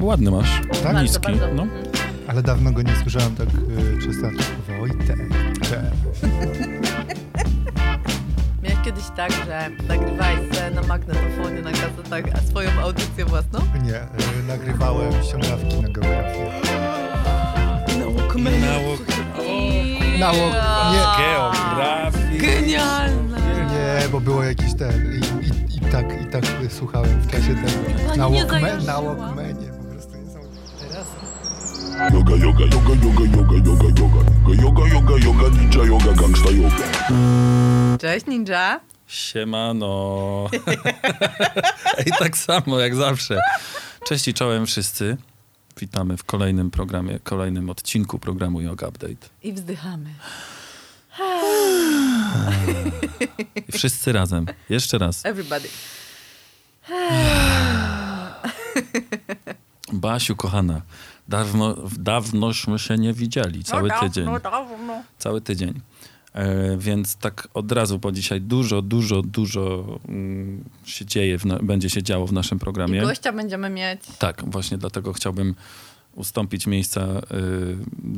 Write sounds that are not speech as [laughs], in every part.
Ładny masz, Tak? niski. Bardzo, bardzo. No. ale dawno go nie słyszałem tak y, czysto. Wojtek, cześć. Miałeś kiedyś tak, że nagrywałeś se na magnetofonie, na kasetach, a swoją audycję własną? Nie, y, nagrywałem ściągawki na geografię. Nauk Nauk. Nauk, nie. Geografii. Genialne! Nie, bo było jakiś ten i, i, i tak, i tak słuchałem w czasie tego. Na na Walkmanie, Yoga, yoga, yoga, yoga, yoga, yoga, yoga, yoga, yoga, yoga, ninja yoga, gangsta yoga. Cześć Ninja! Siemano. [laughs] I tak samo jak zawsze. Cześć i czołem wszyscy. Witamy w kolejnym programie, kolejnym odcinku programu Yoga Update. I wzdychamy. [sighs] I wszyscy razem. Jeszcze raz. Everybody. [sighs] Basiu, kochana, dawno, dawnośmy się nie widzieli. Cały no, tydzień. No, dawno. Cały tydzień. E, więc tak od razu, bo dzisiaj dużo, dużo, dużo mm, się dzieje, na, będzie się działo w naszym I programie. gościa będziemy mieć. Tak, właśnie dlatego chciałbym ustąpić miejsca y,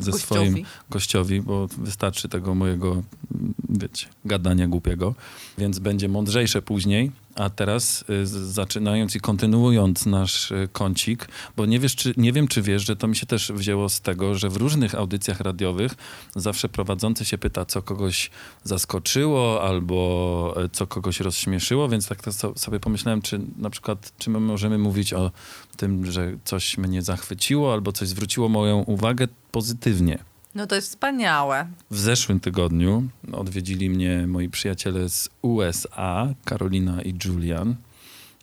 ze Gościowi. swoim gościowi, bo wystarczy tego mojego, mm, wiecie, gadania głupiego, więc będzie mądrzejsze później. A teraz y, zaczynając i kontynuując nasz y, kącik, bo nie, wiesz, czy, nie wiem, czy wiesz, że to mi się też wzięło z tego, że w różnych audycjach radiowych zawsze prowadzący się pyta, co kogoś zaskoczyło albo e, co kogoś rozśmieszyło, więc tak sobie pomyślałem, czy na przykład, czy my możemy mówić o tym, że coś mnie zachwyciło albo coś zwróciło moją uwagę pozytywnie. No to jest wspaniałe. W zeszłym tygodniu odwiedzili mnie moi przyjaciele z USA, Karolina i Julian.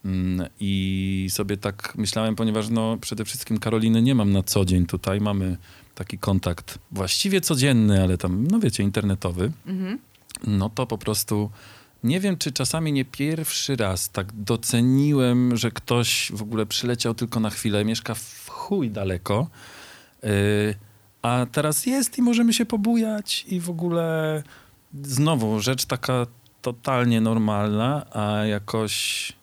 Mm, I sobie tak myślałem, ponieważ no, przede wszystkim Karoliny nie mam na co dzień tutaj. Mamy taki kontakt właściwie codzienny, ale tam, no wiecie, internetowy. Mhm. No to po prostu nie wiem, czy czasami nie pierwszy raz tak doceniłem, że ktoś w ogóle przyleciał tylko na chwilę, mieszka w chuj daleko. Yy, a teraz jest i możemy się pobujać i w ogóle znowu rzecz taka totalnie normalna, a jakoś...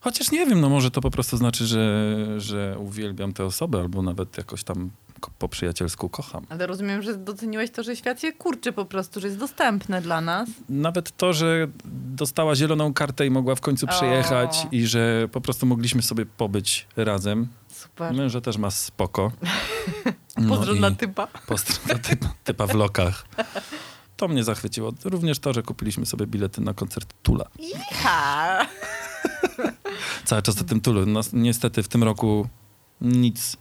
Chociaż nie wiem, no może to po prostu znaczy, że, że uwielbiam tę osobę albo nawet jakoś tam po przyjacielsku kocham. Ale rozumiem, że doceniłeś to, że świat się kurczy po prostu, że jest dostępny dla nas. Nawet to, że dostała zieloną kartę i mogła w końcu O. przyjechać i że po prostu mogliśmy sobie pobyć razem. Super. Męża też ma spoko. [laughs] Pozdro i na typa. Pozdro dla typa, typa w lokach. To mnie zachwyciło. Również to, że kupiliśmy sobie bilety na koncert Tula. Ha! [laughs] Cały czas o tym Tulu. No, niestety w tym roku nic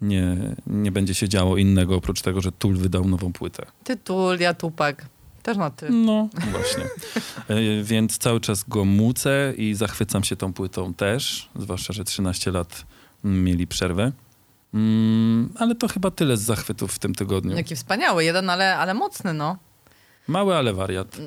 nie, nie będzie się działo innego, oprócz tego, że Tul wydał nową płytę. Tytul, ja tupak. Też na ty. No, właśnie. [laughs] E, Więc cały czas go mucę i zachwycam się tą płytą też, zwłaszcza, że 13 lat mm, mieli przerwę. Mm, ale to chyba tyle z zachwytów w tym tygodniu. Jaki wspaniały, jeden, ale, ale mocny, no. Mały, ale wariat. [laughs]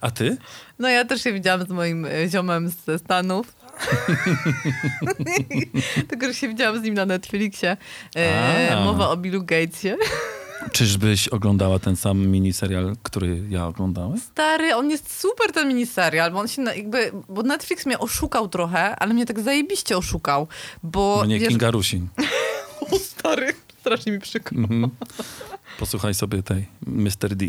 A ty? No ja też się widziałam z moim e, ziomem ze Stanów. [laughs] Tylko, że się widziałam z nim na Netflixie. E, mowa o Billu Gatesie. [laughs] Czyżbyś oglądała ten sam miniserial, który ja oglądałem? Stary, on jest super ten miniserial, bo on się jakby, bo Netflix mnie oszukał trochę, ale mnie tak zajebiście oszukał, bo Mnie wiesz, Kinga Rusin. [laughs] o, stary, strasznie mi przykro. Mhm. Posłuchaj sobie tej Mr. D.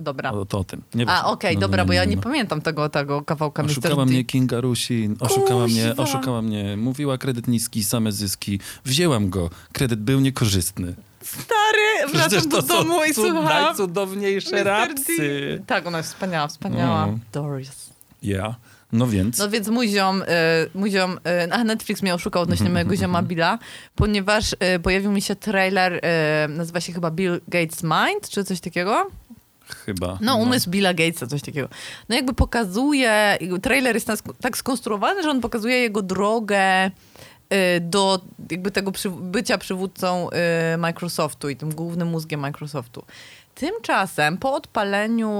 Dobra. O, to o tym. Nie A, okej, No, no, dobra, no, bo ja no, nie no. pamiętam tego, tego kawałka Mr. Oszukała D. mnie Kinga Rusin, oszukała mnie, oszukała mnie, mówiła kredyt niski, same zyski. Wzięłam go, kredyt był niekorzystny. Stary, wracam do domu i słucham. najcudowniejsze Mr. Rapsy. Tak, ona jest wspaniała, wspaniała. No. Doris. Ja. No więc, No więc mój ziom, y, mój ziom y, a Netflix mnie oszukał odnośnie mojego [laughs] zioma Billa, ponieważ y, pojawił mi się trailer, y, nazywa się chyba Bill Gates Mind, czy coś takiego. Chyba. No, umysł Billa Gatesa, coś takiego. No jakby pokazuje, trailer jest tak- tak skonstruowany, że on pokazuje jego drogę y, do jakby tego przy, bycia przywódcą y, Microsoftu i tym głównym mózgiem Microsoftu. Tymczasem po odpaleniu,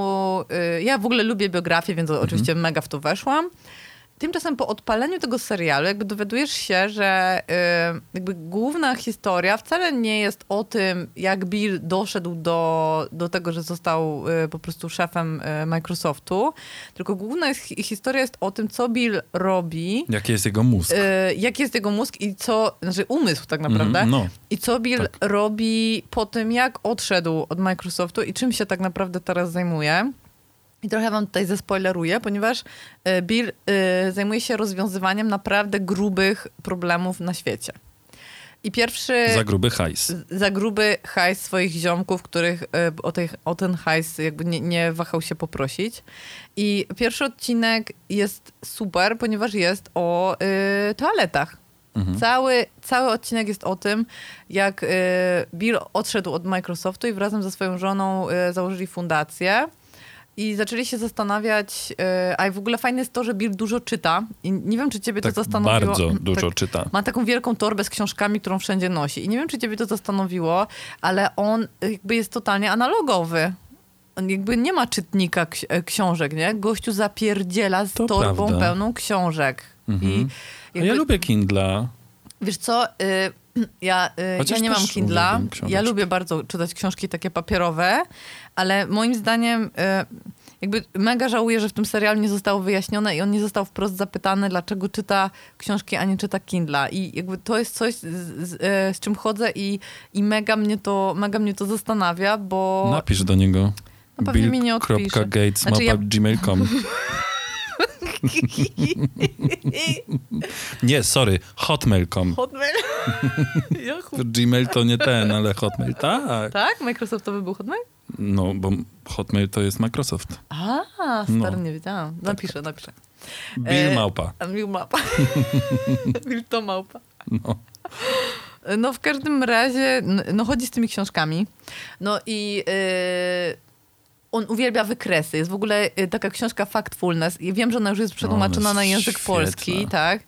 y, ja w ogóle lubię biografię, więc oczywiście mega w to weszłam. Tymczasem po odpaleniu tego serialu jakby dowiadujesz się, że y, jakby główna historia wcale nie jest o tym, jak Bill doszedł do, do tego, że został y, po prostu szefem y, Microsoftu, tylko główna jest, hi- historia jest o tym, co Bill robi, Jaki jest jego mózg? y, jaki jest jego mózg i co, znaczy umysł tak naprawdę, Mhm, no. i co Bill Tak. robi po tym, jak odszedł od Microsoftu i czym się tak naprawdę teraz zajmuje. I trochę wam tutaj zespoileruję, ponieważ e, Bill e, zajmuje się rozwiązywaniem naprawdę grubych problemów na świecie. I pierwszy Za gruby hajs. za gruby hajs swoich ziomków, których e, o, tej, o ten hajs jakby nie, nie wahał się poprosić. I pierwszy odcinek jest super, ponieważ jest o y, toaletach. Mhm. Cały, cały odcinek jest o tym, jak y, Bill odszedł od Microsoftu i razem ze swoją żoną y, założyli fundację. I zaczęli się zastanawiać, y, a i w ogóle fajne jest to, że Bill dużo czyta. I nie wiem, czy ciebie Tak to zastanowiło. bardzo [laughs] dużo Tak, czyta. ma taką wielką torbę z książkami, którą wszędzie nosi. I nie wiem, czy ciebie to zastanowiło, ale on jakby jest totalnie analogowy. On jakby nie ma czytnika ksi- e, książek, nie? Gościu zapierdziela z To torbą prawda. pełną książek. Mhm. I A jakby, ja lubię Kindla. Wiesz co, y, ja, y, Chociaż ja nie mam Kindla. Ja lubię bardzo czytać książki takie papierowe, ale moim zdaniem y, jakby mega żałuję, że w tym serialu nie zostało wyjaśnione i on nie został wprost zapytany, dlaczego czyta książki, a nie czyta Kindla. I jakby to jest coś, z, z, y, z czym chodzę i, i mega, mnie to, mega mnie to zastanawia, bo... Napisz do niego. No pewnie mi nie odpisze. Bill.gates Znaczy ja- gmail.com. [laughs] [laughs] Nie, sorry, hotmail.com. Hotmail? [laughs] Gmail to nie ten, ale hotmail, tak. tak? Microsoftowy był Hotmail? No, bo hotmail to jest Microsoft. A, stary, No. nie wiedziałam. Napiszę, napiszę. Bill E, Małpa. A Mil mapa. Mil [laughs] to małpa. No. No w każdym razie, n- no chodzi z tymi książkami. No i yy, on uwielbia wykresy. Jest w ogóle yy, taka książka Factfulness. I wiem, że ona już jest przetłumaczona jest na język świetna. polski, tak?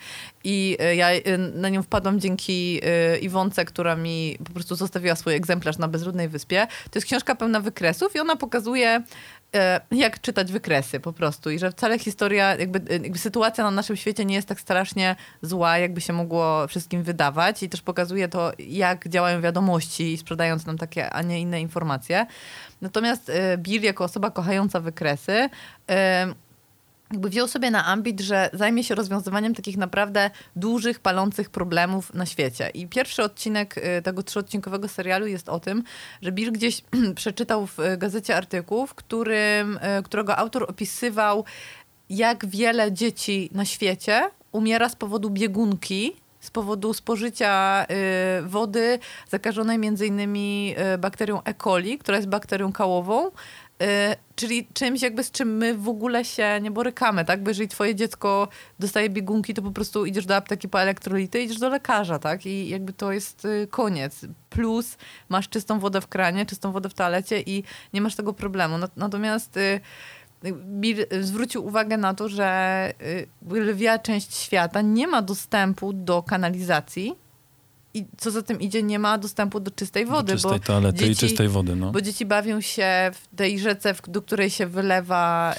I yy, ja yy, na nią wpadłam dzięki Iwonce, która mi po prostu zostawiła swój egzemplarz na Bezludnej Wyspie. To jest książka pełna wykresów i ona pokazuje jak czytać wykresy po prostu i że wcale historia, jakby, jakby sytuacja na naszym świecie nie jest tak strasznie zła, jakby się mogło wszystkim wydawać i też pokazuje to, jak działają wiadomości, sprzedając nam takie, a nie inne informacje. Natomiast e, Bill jako osoba kochająca wykresy e, jakby wziął sobie na ambit, że zajmie się rozwiązywaniem takich naprawdę dużych, palących problemów na świecie. I pierwszy odcinek y, tego trzyodcinkowego serialu jest o tym, że Bill gdzieś [clears throat] przeczytał w y, gazecie artykuł, w którym, y, którego autor opisywał, jak wiele dzieci na świecie umiera z powodu biegunki, z powodu spożycia y, wody zakażonej między innymi y, bakterią E. coli, która jest bakterią kałową, y, czyli czymś jakby z czym my w ogóle się nie borykamy, tak? Bo jeżeli twoje dziecko dostaje biegunki, to po prostu idziesz do apteki po elektrolity, idziesz do lekarza, tak? I jakby to jest koniec. Plus masz czystą wodę w kranie, czystą wodę w toalecie i nie masz tego problemu. Nat- Natomiast Bill zwrócił uwagę na to, że y, lwia część świata nie ma dostępu do kanalizacji i co za tym idzie, nie ma dostępu do czystej wody. Do czystej bo toalety i dzieci- czystej wody, no. Bo dzieci bawią się w tej rzece, do której się wylewa...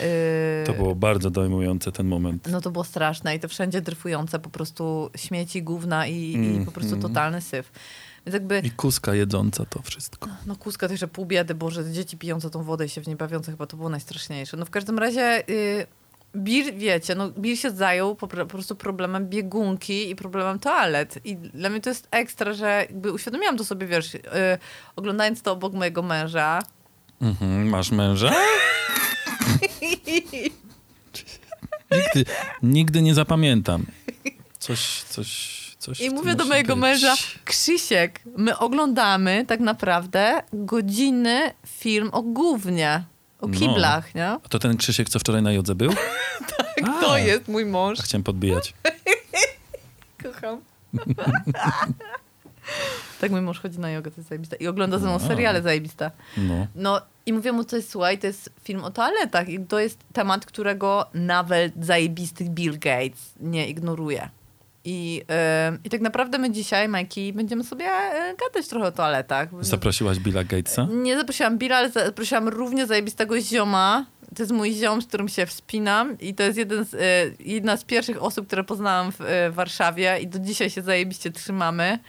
y, To było bardzo dojmujące ten moment. No to było straszne i to wszędzie dryfujące po prostu śmieci, gówna i, i Mm, po prostu mm. totalny syf. Więc jakby, I kuska jedząca to wszystko. no kuska to jeszcze pół biedy, Boże, dzieci pijące tą wodę i się w niej bawiące, chyba to było najstraszniejsze. No w każdym razie... Y, Bill, wiecie, no Bill się zajął po, po prostu problemem biegunki i problemem toalet. I dla mnie to jest ekstra, że jakby uświadomiłam to sobie, wiesz, y, oglądając to obok mojego męża. Mhm, masz męża? [laughs] Nigdy, nigdy nie zapamiętam. Coś, coś, coś. I mówię do mojego być. męża, Krzysiek, my oglądamy tak naprawdę godziny film o gównie, o No. kiblach, nie? A to ten Krzysiek, co wczoraj na jodze był? [laughs] tak, To jest mój mąż. Chciałem podbijać. [laughs] Kocham. [laughs] Tak mój mąż chodzi na jogę, to jest zajebiste. I ogląda ze mną A. seriale zajebiste. No. No i mówię mu, to jest, słuchaj, to jest film o toaletach i to jest temat, którego nawet zajebistych Bill Gates nie ignoruje. I, yy, I tak naprawdę my dzisiaj, Majki, będziemy sobie yy, gadać trochę o toaletach. Zaprosiłaś Billa Gatesa? Nie zaprosiłam Billa, ale zaprosiłam równie zajebistego zioma. To jest mój ziom, z którym się wspinam i to jest jeden z, y, jedna z pierwszych osób, które poznałam w y, Warszawie i do dzisiaj się zajebiście trzymamy.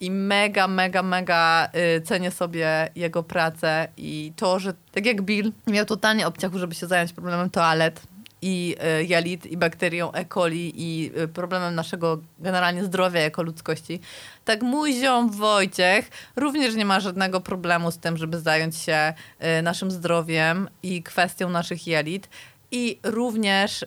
I mega, mega, mega cenię sobie jego pracę i to, że tak jak Bill miał totalnie obciachu, żeby się zająć problemem toalet i y, jelit i bakterią E. coli i y, problemem naszego generalnie zdrowia jako ludzkości, tak mój ziom Wojciech również nie ma żadnego problemu z tym, żeby zająć się y, naszym zdrowiem i kwestią naszych jelit i również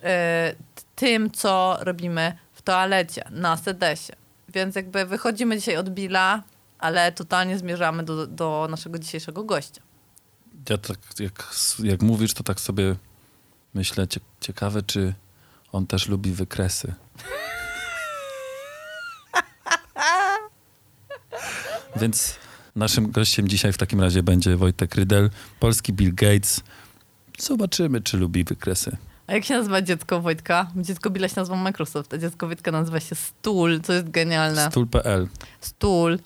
tym, co robimy w toalecie, na sedesie. Więc jakby wychodzimy dzisiaj od Billa, ale totalnie zmierzamy do, do naszego dzisiejszego gościa. Ja tak, jak, jak mówisz, to tak sobie myślę, ciekawe, czy on też lubi wykresy. Więc naszym gościem dzisiaj w takim razie będzie Wojtek Rydel, polski Bill Gates. Zobaczymy, czy lubi wykresy. A jak się nazywa dziecko Wojtka? Dziecko Billa się nazywa Microsoft, a dziecko Wojtka nazywa się Stul, co jest genialne. Stul.pl. Stul,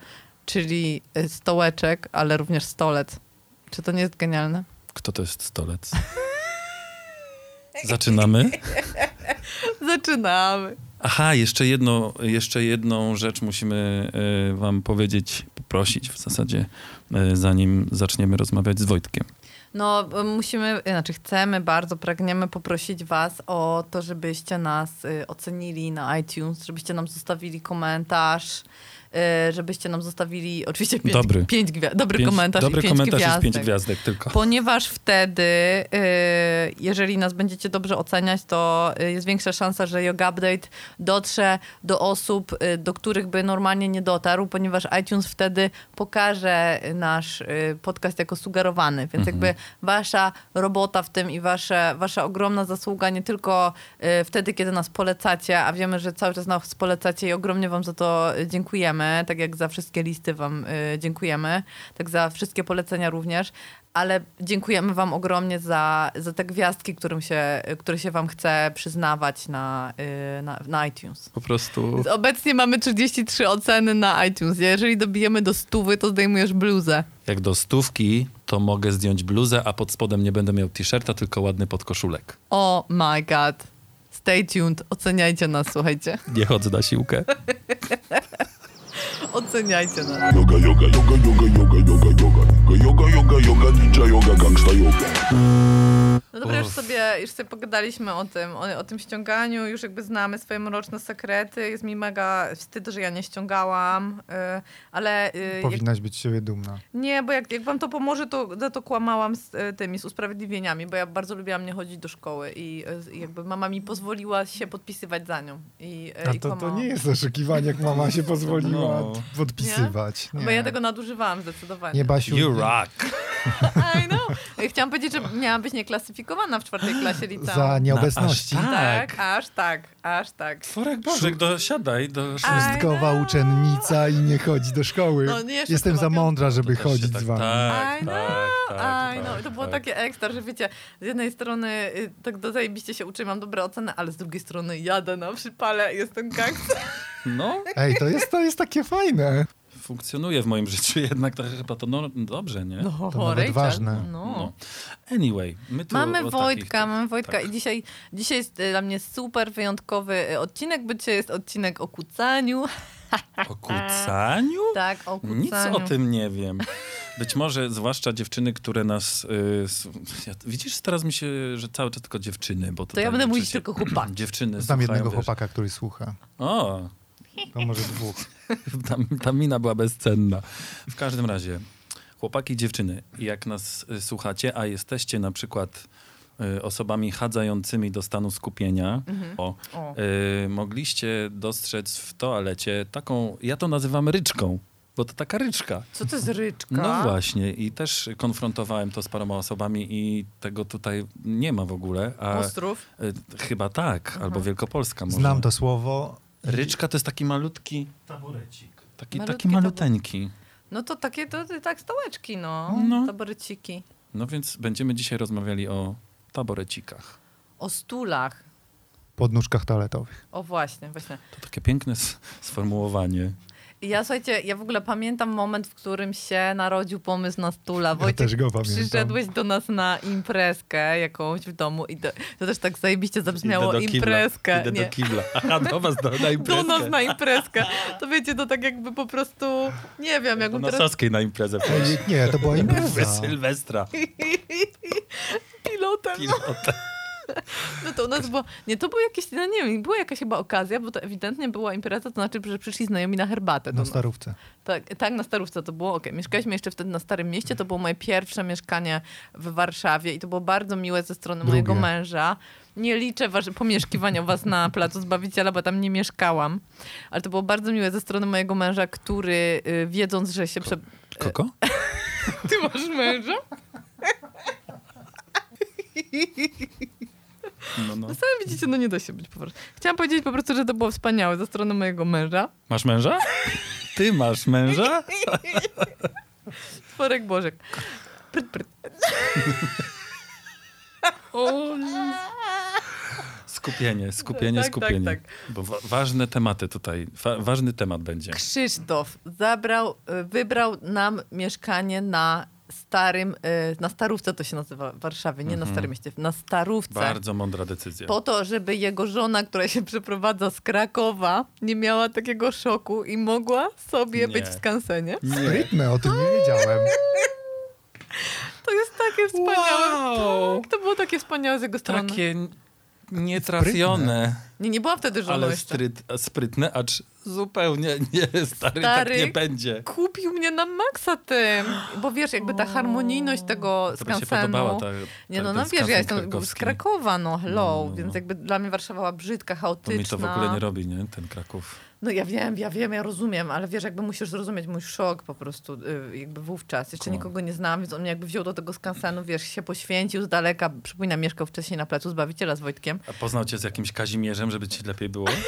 czyli y, stołeczek, ale również stolec. Czy to nie jest genialne? Kto to jest stolec? [laughs] Zaczynamy? [laughs] Zaczynamy. Aha, jeszcze, jedno, jeszcze jedną rzecz musimy e, wam powiedzieć, poprosić w zasadzie, e, zanim zaczniemy rozmawiać z Wojtkiem. No, musimy, znaczy chcemy, bardzo pragniemy poprosić was o to, żebyście nas y, ocenili na iTunes, żebyście nam zostawili komentarz, żebyście nam zostawili oczywiście pięć, Dobry. pięć gwia- dobry Pięć- komentarz Dobry i pięć komentarz gwiazdek. pięć gwiazdek tylko. Ponieważ wtedy, y, jeżeli nas będziecie dobrze oceniać, to y, jest większa szansa, że Yoga Update dotrze do osób, do których by normalnie nie dotarł, ponieważ iTunes wtedy pokaże nasz podcast jako sugerowany. Więc jakby wasza robota w tym i wasze, wasza ogromna zasługa nie tylko wtedy, kiedy nas polecacie, a wiemy, że cały czas nas polecacie i ogromnie wam za to y, dziękujemy, tak jak za wszystkie listy wam y, dziękujemy, tak za wszystkie polecenia również, ale dziękujemy wam ogromnie za, za te gwiazdki, którym się, które się wam chce przyznawać na, y, na, na iTunes. Po prostu Obecnie mamy 33 oceny na iTunes. Jeżeli dobijemy do stówy, to zdejmujesz bluzę. jak do stówki, to mogę zdjąć bluzę, a pod spodem nie będę miał t-shirta, tylko ładny podkoszulek. Oh my god. Stay tuned. Oceniajcie nas, słuchajcie. Nie chodzę na siłkę. [laughs] Oceniajcie nas. Yoga, yoga, yoga, yoga, yoga, yoga, yoga. Yoga, yoga, yoga, ninja yoga, gangsta yoga. No dobra, już sobie, już sobie pogadaliśmy o tym, o, o tym ściąganiu, już jakby znamy swoje mroczne sekrety. Jest mi mega wstyd, że ja nie ściągałam, y, ale y, jak, Powinnaś być z siebie dumna. nie, bo jak, jak wam to pomoże, to za to kłamałam z y, tymi, z usprawiedliwieniami, bo ja bardzo lubiłam nie chodzić do szkoły i y, jakby mama mi pozwoliła się podpisywać za nią. I, y, A i to, to nie jest oszukiwanie, jak mama się pozwoliła No. podpisywać. Nie, Bo ja tego nadużywałam zdecydowanie. nie Basiu. You nie- rock! [laughs] I know. Chciałam powiedzieć, że miałam być nieklasyfikowana w czwartej klasie liceum. Za nieobecności. aż tak. Tak, aż tak, aż tak. Tworek Bożek, dosiadaj do Szóstkowa know. uczennica i nie chodzi do szkoły. No nie, Jestem za mądra, żeby chodzić tak- z wami. Tak, I tak, tak, Aj, no tak, i to było tak. takie ekstra, że wiecie, z jednej strony y, tak do zajebiście się uczę, mam dobre oceny, ale z drugiej strony jadę na przypale, jestem gangster. No, Ej, to jest, to jest takie fajne. Funkcjonuje w moim [laughs] życiu jednak to chyba to no, dobrze, nie? No, To nawet Rachel, ważne. No. No. Anyway, my tu Mamy o Wojtka, takich- mamy Wojtka tak. i dzisiaj, dzisiaj jest y, dla mnie super wyjątkowy y, odcinek, bo dzisiaj jest odcinek o kucaniu. O kucaniu? [laughs] Tak, o kucaniu. Nic o tym nie wiem. Być może zwłaszcza dziewczyny, które nas... Y, ja, widzisz, teraz mi się, że cały czas tylko dziewczyny, bo To ja tak będę mówić tylko chłopaki. Dziewczyny Znam jednego słuchają, wiesz. chłopaka, który słucha. O, To może dwóch. [laughs] [laughs] ta, ta mina była bezcenna. W każdym razie, chłopaki i dziewczyny, jak nas y, słuchacie, a jesteście na przykład y, osobami chadzającymi do stanu skupienia, o, O. y, mogliście dostrzec w toalecie taką, ja to nazywam ryczką, bo to taka ryczka. Co to jest ryczka? No właśnie i też konfrontowałem to z paroma osobami i tego tutaj nie ma w ogóle, a Ostrów. y, chyba tak, albo Wielkopolska może. Znam to słowo. Ryczka to jest taki malutki taborecik. Taki, taki maluteńki. No to takie to, tak stołeczki, no. No. Taboreciki. No więc będziemy dzisiaj rozmawiali o taborecikach. O stulach. Podnóżkach toaletowych. O właśnie, właśnie. To takie piękne sformułowanie. Ja słuchajcie, ja w ogóle pamiętam moment, w którym się narodził pomysł na stula. Ja też go pamiętam. przyszedłeś do nas na imprezkę jakąś w domu i to, to też tak zajebiście zabrzmiało Idę do kibla. imprezkę. Idę Nie. do kibla. [laughs] Aha, do was do, na imprezkę. Do nas na imprezkę. To wiecie, to tak jakby po prostu, nie wiem, jakbym teraz Nosowskiej na imprezę. [laughs] Ej, Nie, to była impreza. Sylwestra. [laughs] pilotem. Pilota. [laughs] No to u nas było, nie, to było jakieś, no nie wiem, była jakaś chyba okazja, bo to ewidentnie była impreza, to znaczy, że przyszli znajomi na herbatę. Na starówce. Tak, tak, na Starówce to było, okej. Mieszkaliśmy jeszcze wtedy na Starym Mieście, to było moje pierwsze mieszkanie w Warszawie i to było bardzo miłe ze strony Drugie. mojego męża. Nie liczę wasz, pomieszkiwania was na [laughs] Placu Zbawiciela, bo tam nie mieszkałam. Ale to było bardzo miłe ze strony mojego męża, który y, wiedząc, że się... Prze... Koko? [laughs] Ty masz męża? No, no. Sami widzicie, no nie da się być po prostu. Chciałam powiedzieć po prostu, że to było wspaniałe ze strony mojego męża. Masz męża? Ty masz męża? [laughs] Tworek Bożek. Pryt, pryt. [laughs] Skupienie, skupienie, Tak, tak, skupienie. tak. Bo wa- ważne tematy tutaj, wa- ważny temat będzie. Krzysztof zabrał, y, wybrał nam mieszkanie na starym, y, na Starówce to się nazywa w Warszawie, nie na Starym Mieście, na Starówce. Bardzo mądra decyzja. Po to, żeby jego żona, która się przeprowadza z Krakowa, nie miała takiego szoku i mogła sobie Nie. być w skansenie. Nie. Sprytne, o tym nie wiedziałem. [laughs] To jest takie wspaniałe. Wow. Tak, to było takie wspaniałe z jego strony. Takie nietrafione, Nie, nie byłam wtedy żoną ale stryt, sprytne, acz zupełnie nie, stary, Stary. tak nie będzie. Kupił mnie na maksa tym, bo wiesz, jakby ta harmonijność tego To by się skansenu. podobała ta, Nie ta, no, ten no wiesz, ja jestem krakowski. z Krakowa, no hello, No, no, no. więc jakby dla mnie Warszawa była brzydka, To chaotyczna. mi to w ogóle nie robi, nie? Ten Kraków. No ja wiem, ja wiem, ja rozumiem, ale wiesz, jakby musisz zrozumieć mój szok po prostu y, jakby wówczas. Jeszcze No. nikogo nie znałam, więc on mnie jakby wziął do tego skansenu, wiesz, się poświęcił z daleka. Przypominam, mieszkał wcześniej na Placu Zbawiciela z Wojtkiem. A poznał cię z jakimś Kazimierzem, żeby ci lepiej było? [laughs]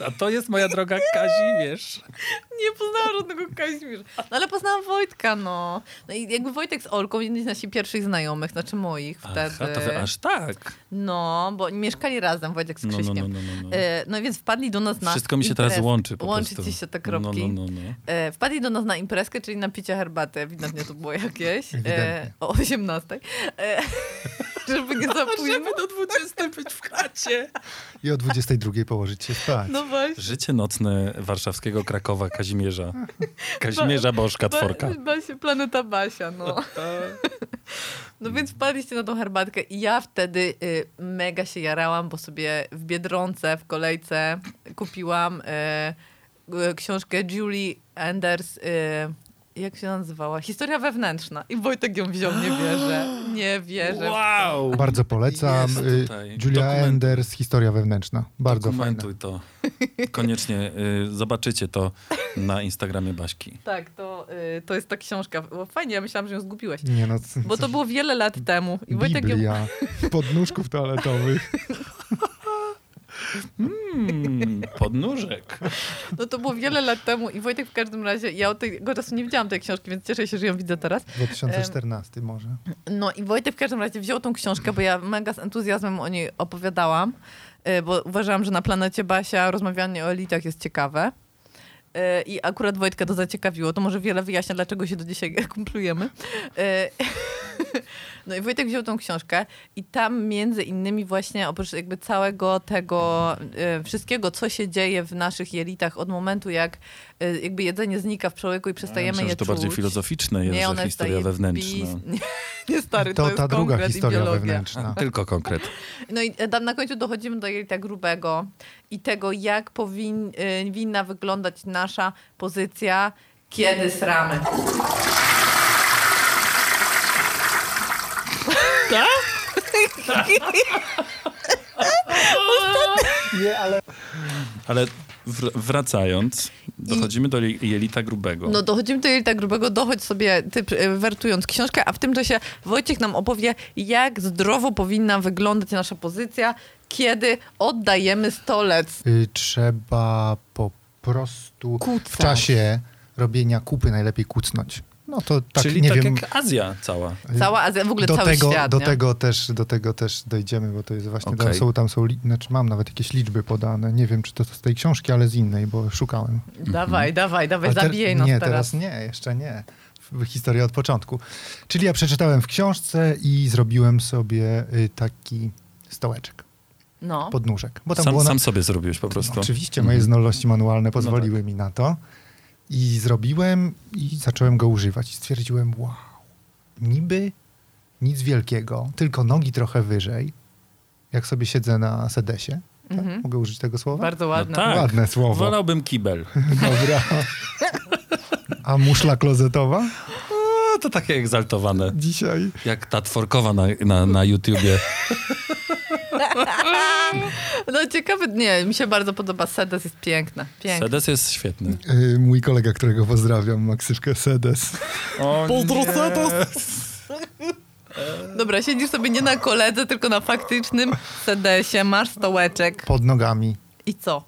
A to jest moja droga Kazimierz. [laughs] Nie poznałam żadnego Kazimierza. No ale poznałam Wojtka, no. No i jakby Wojtek z Olką, jedni z naszych pierwszych znajomych, znaczy moich wtedy. Aha, to wy aż tak. No, bo mieszkali razem, Wojtek z No, no, Krzyśkiem. no, no, no, no. E, No i więc wpadli do nas na Wszystko mi się teraz łączy po Łączy prostu. ci się te No, kropki. no, no, no. Wpadli do nas na imprezkę, czyli na picie herbaty, ewidentnie to było jakieś, e, o 18. E, [laughs] żeby nie zapójmy. do 20 być w chacie. I o 22 położyć się spać. No właśnie. Życie nocne warszawskiego Krakowa Kazimierza. [laughs] Kazimierza Bożka Tworka. Ba, Basia, planeta Basia, no. No więc wpadliście na tą herbatkę i ja wtedy y, mega się jarałam, bo sobie w Biedronce w kolejce kupiłam y, y, książkę Julie Enders, y, jak się nazywała? Historia wewnętrzna. I Wojtek ją wziął, nie wierzę. [gasps] Nie wierzę. Wow! Bardzo polecam. Y. Julia Dokumentuj. Enders, Historia wewnętrzna. Bardzo fajne. Dokumentuj to. Koniecznie y, zobaczycie to na Instagramie Baśki. Tak, to, y, to jest ta książka. Bo fajnie, ja myślałam, że ją zgubiłeś. Nie no, Bo to było wiele lat temu. I Wojtek ją Biblia podnóżków toaletowych. [laughs] Hmm, podnóżek. No to było wiele lat temu i Wojtek w każdym razie, ja od tego czasu nie widziałam tej książki, więc cieszę się, że ją widzę teraz. 2014 może. No i Wojtek w każdym razie wziął tą książkę, bo ja mega z entuzjazmem o niej opowiadałam, y, bo uważałam, że na planecie Basia rozmawianie o elitach jest ciekawe. Y, I akurat Wojtka to zaciekawiło. To może wiele wyjaśnia, dlaczego się do dzisiaj [laughs] kumplujemy. [laughs] No i Wojtek wziął tą książkę i tam między innymi właśnie oprócz jakby całego tego y, wszystkiego, co się dzieje w naszych jelitach od momentu, jak y, jakby jedzenie znika w człowieku i przestajemy Myślałem, je że to czuć. bardziej filozoficzne jest, Nie, ona jest historia zajebista. wewnętrzna. [laughs] Nie, nie stary, to, To jest ta druga historia biologia. wewnętrzna. [laughs] Tylko konkret. No i tam na końcu dochodzimy do jelita grubego i tego, jak powinna wyglądać nasza pozycja, kiedy sramy. Nie, ale... Ale wr- wracając, dochodzimy do je- jelita grubego. No dochodzimy do jelita grubego, dochodź sobie, ty y, wertując książkę, a w tym czasie Wojciech nam opowie, jak zdrowo powinna wyglądać nasza pozycja, kiedy oddajemy stolec. Y, Trzeba po prostu w Kucać. czasie robienia kupy najlepiej kucnąć. No to tak, Czyli nie tak wiem, jak Azja cała. Cała Azja, w ogóle do cały tego, świat, do nie? tego też, do tego też dojdziemy, bo to jest właśnie, tam Okej. są, tam są, li- znaczy mam nawet jakieś liczby podane, nie wiem czy to z tej książki, ale z innej, bo szukałem. Dawaj, dawaj, dawaj, Ale zabijaj nas nie, teraz. nie, jeszcze nie. W- Historia od początku. Czyli ja przeczytałem w książce i zrobiłem sobie y, taki stołeczek, No. podnóżek. Bo tam Sam, było na- sam sobie zrobiłeś po prostu. Oczywiście moje zdolności manualne No pozwoliły tak. mi na to. I zrobiłem i zacząłem go używać. I stwierdziłem, wow, niby nic wielkiego, tylko nogi trochę wyżej. Jak sobie siedzę na sedesie. Tak? Mhm. Mogę użyć tego słowa? Bardzo ładne. tak. Ładne słowo. Wolałbym kibel. [laughs] Dobra. A muszla klozetowa? O, to takie egzaltowane. Dzisiaj. Jak ta tworkowa na, na, na YouTubie. [laughs] No ciekawe, nie, mi się bardzo podoba. Sedes jest piękna. Piękna. Sedes jest świetny. Y, mój kolega, którego pozdrawiam, Maksyszkę Sedes. O, Dobra, siedzisz sobie nie na koledze, tylko na faktycznym sedesie, masz stołeczek. Pod nogami. I co?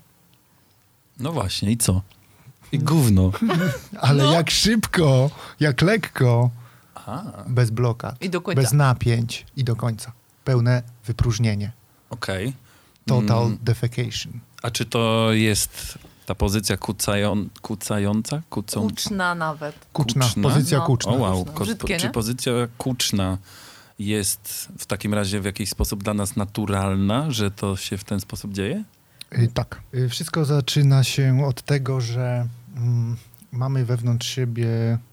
No właśnie, i co? I gówno. [laughs] Ale No. jak szybko, jak lekko. Aha, Bez blokad. I do końca. Bez napięć i do końca. Pełne wypróżnienie. Okej. Total Mm. defecation. A czy to jest ta pozycja kucają, kucająca? Kucą, Kuczna nawet. Kuczna, Kuczna? pozycja No. kuczna. O wow. Ko- Brzydkie, czy pozycja kuczna jest w takim razie w jakiś sposób dla nas naturalna, że to się w ten sposób dzieje? Y, tak. Y, wszystko zaczyna się od tego, że mm, mamy wewnątrz siebie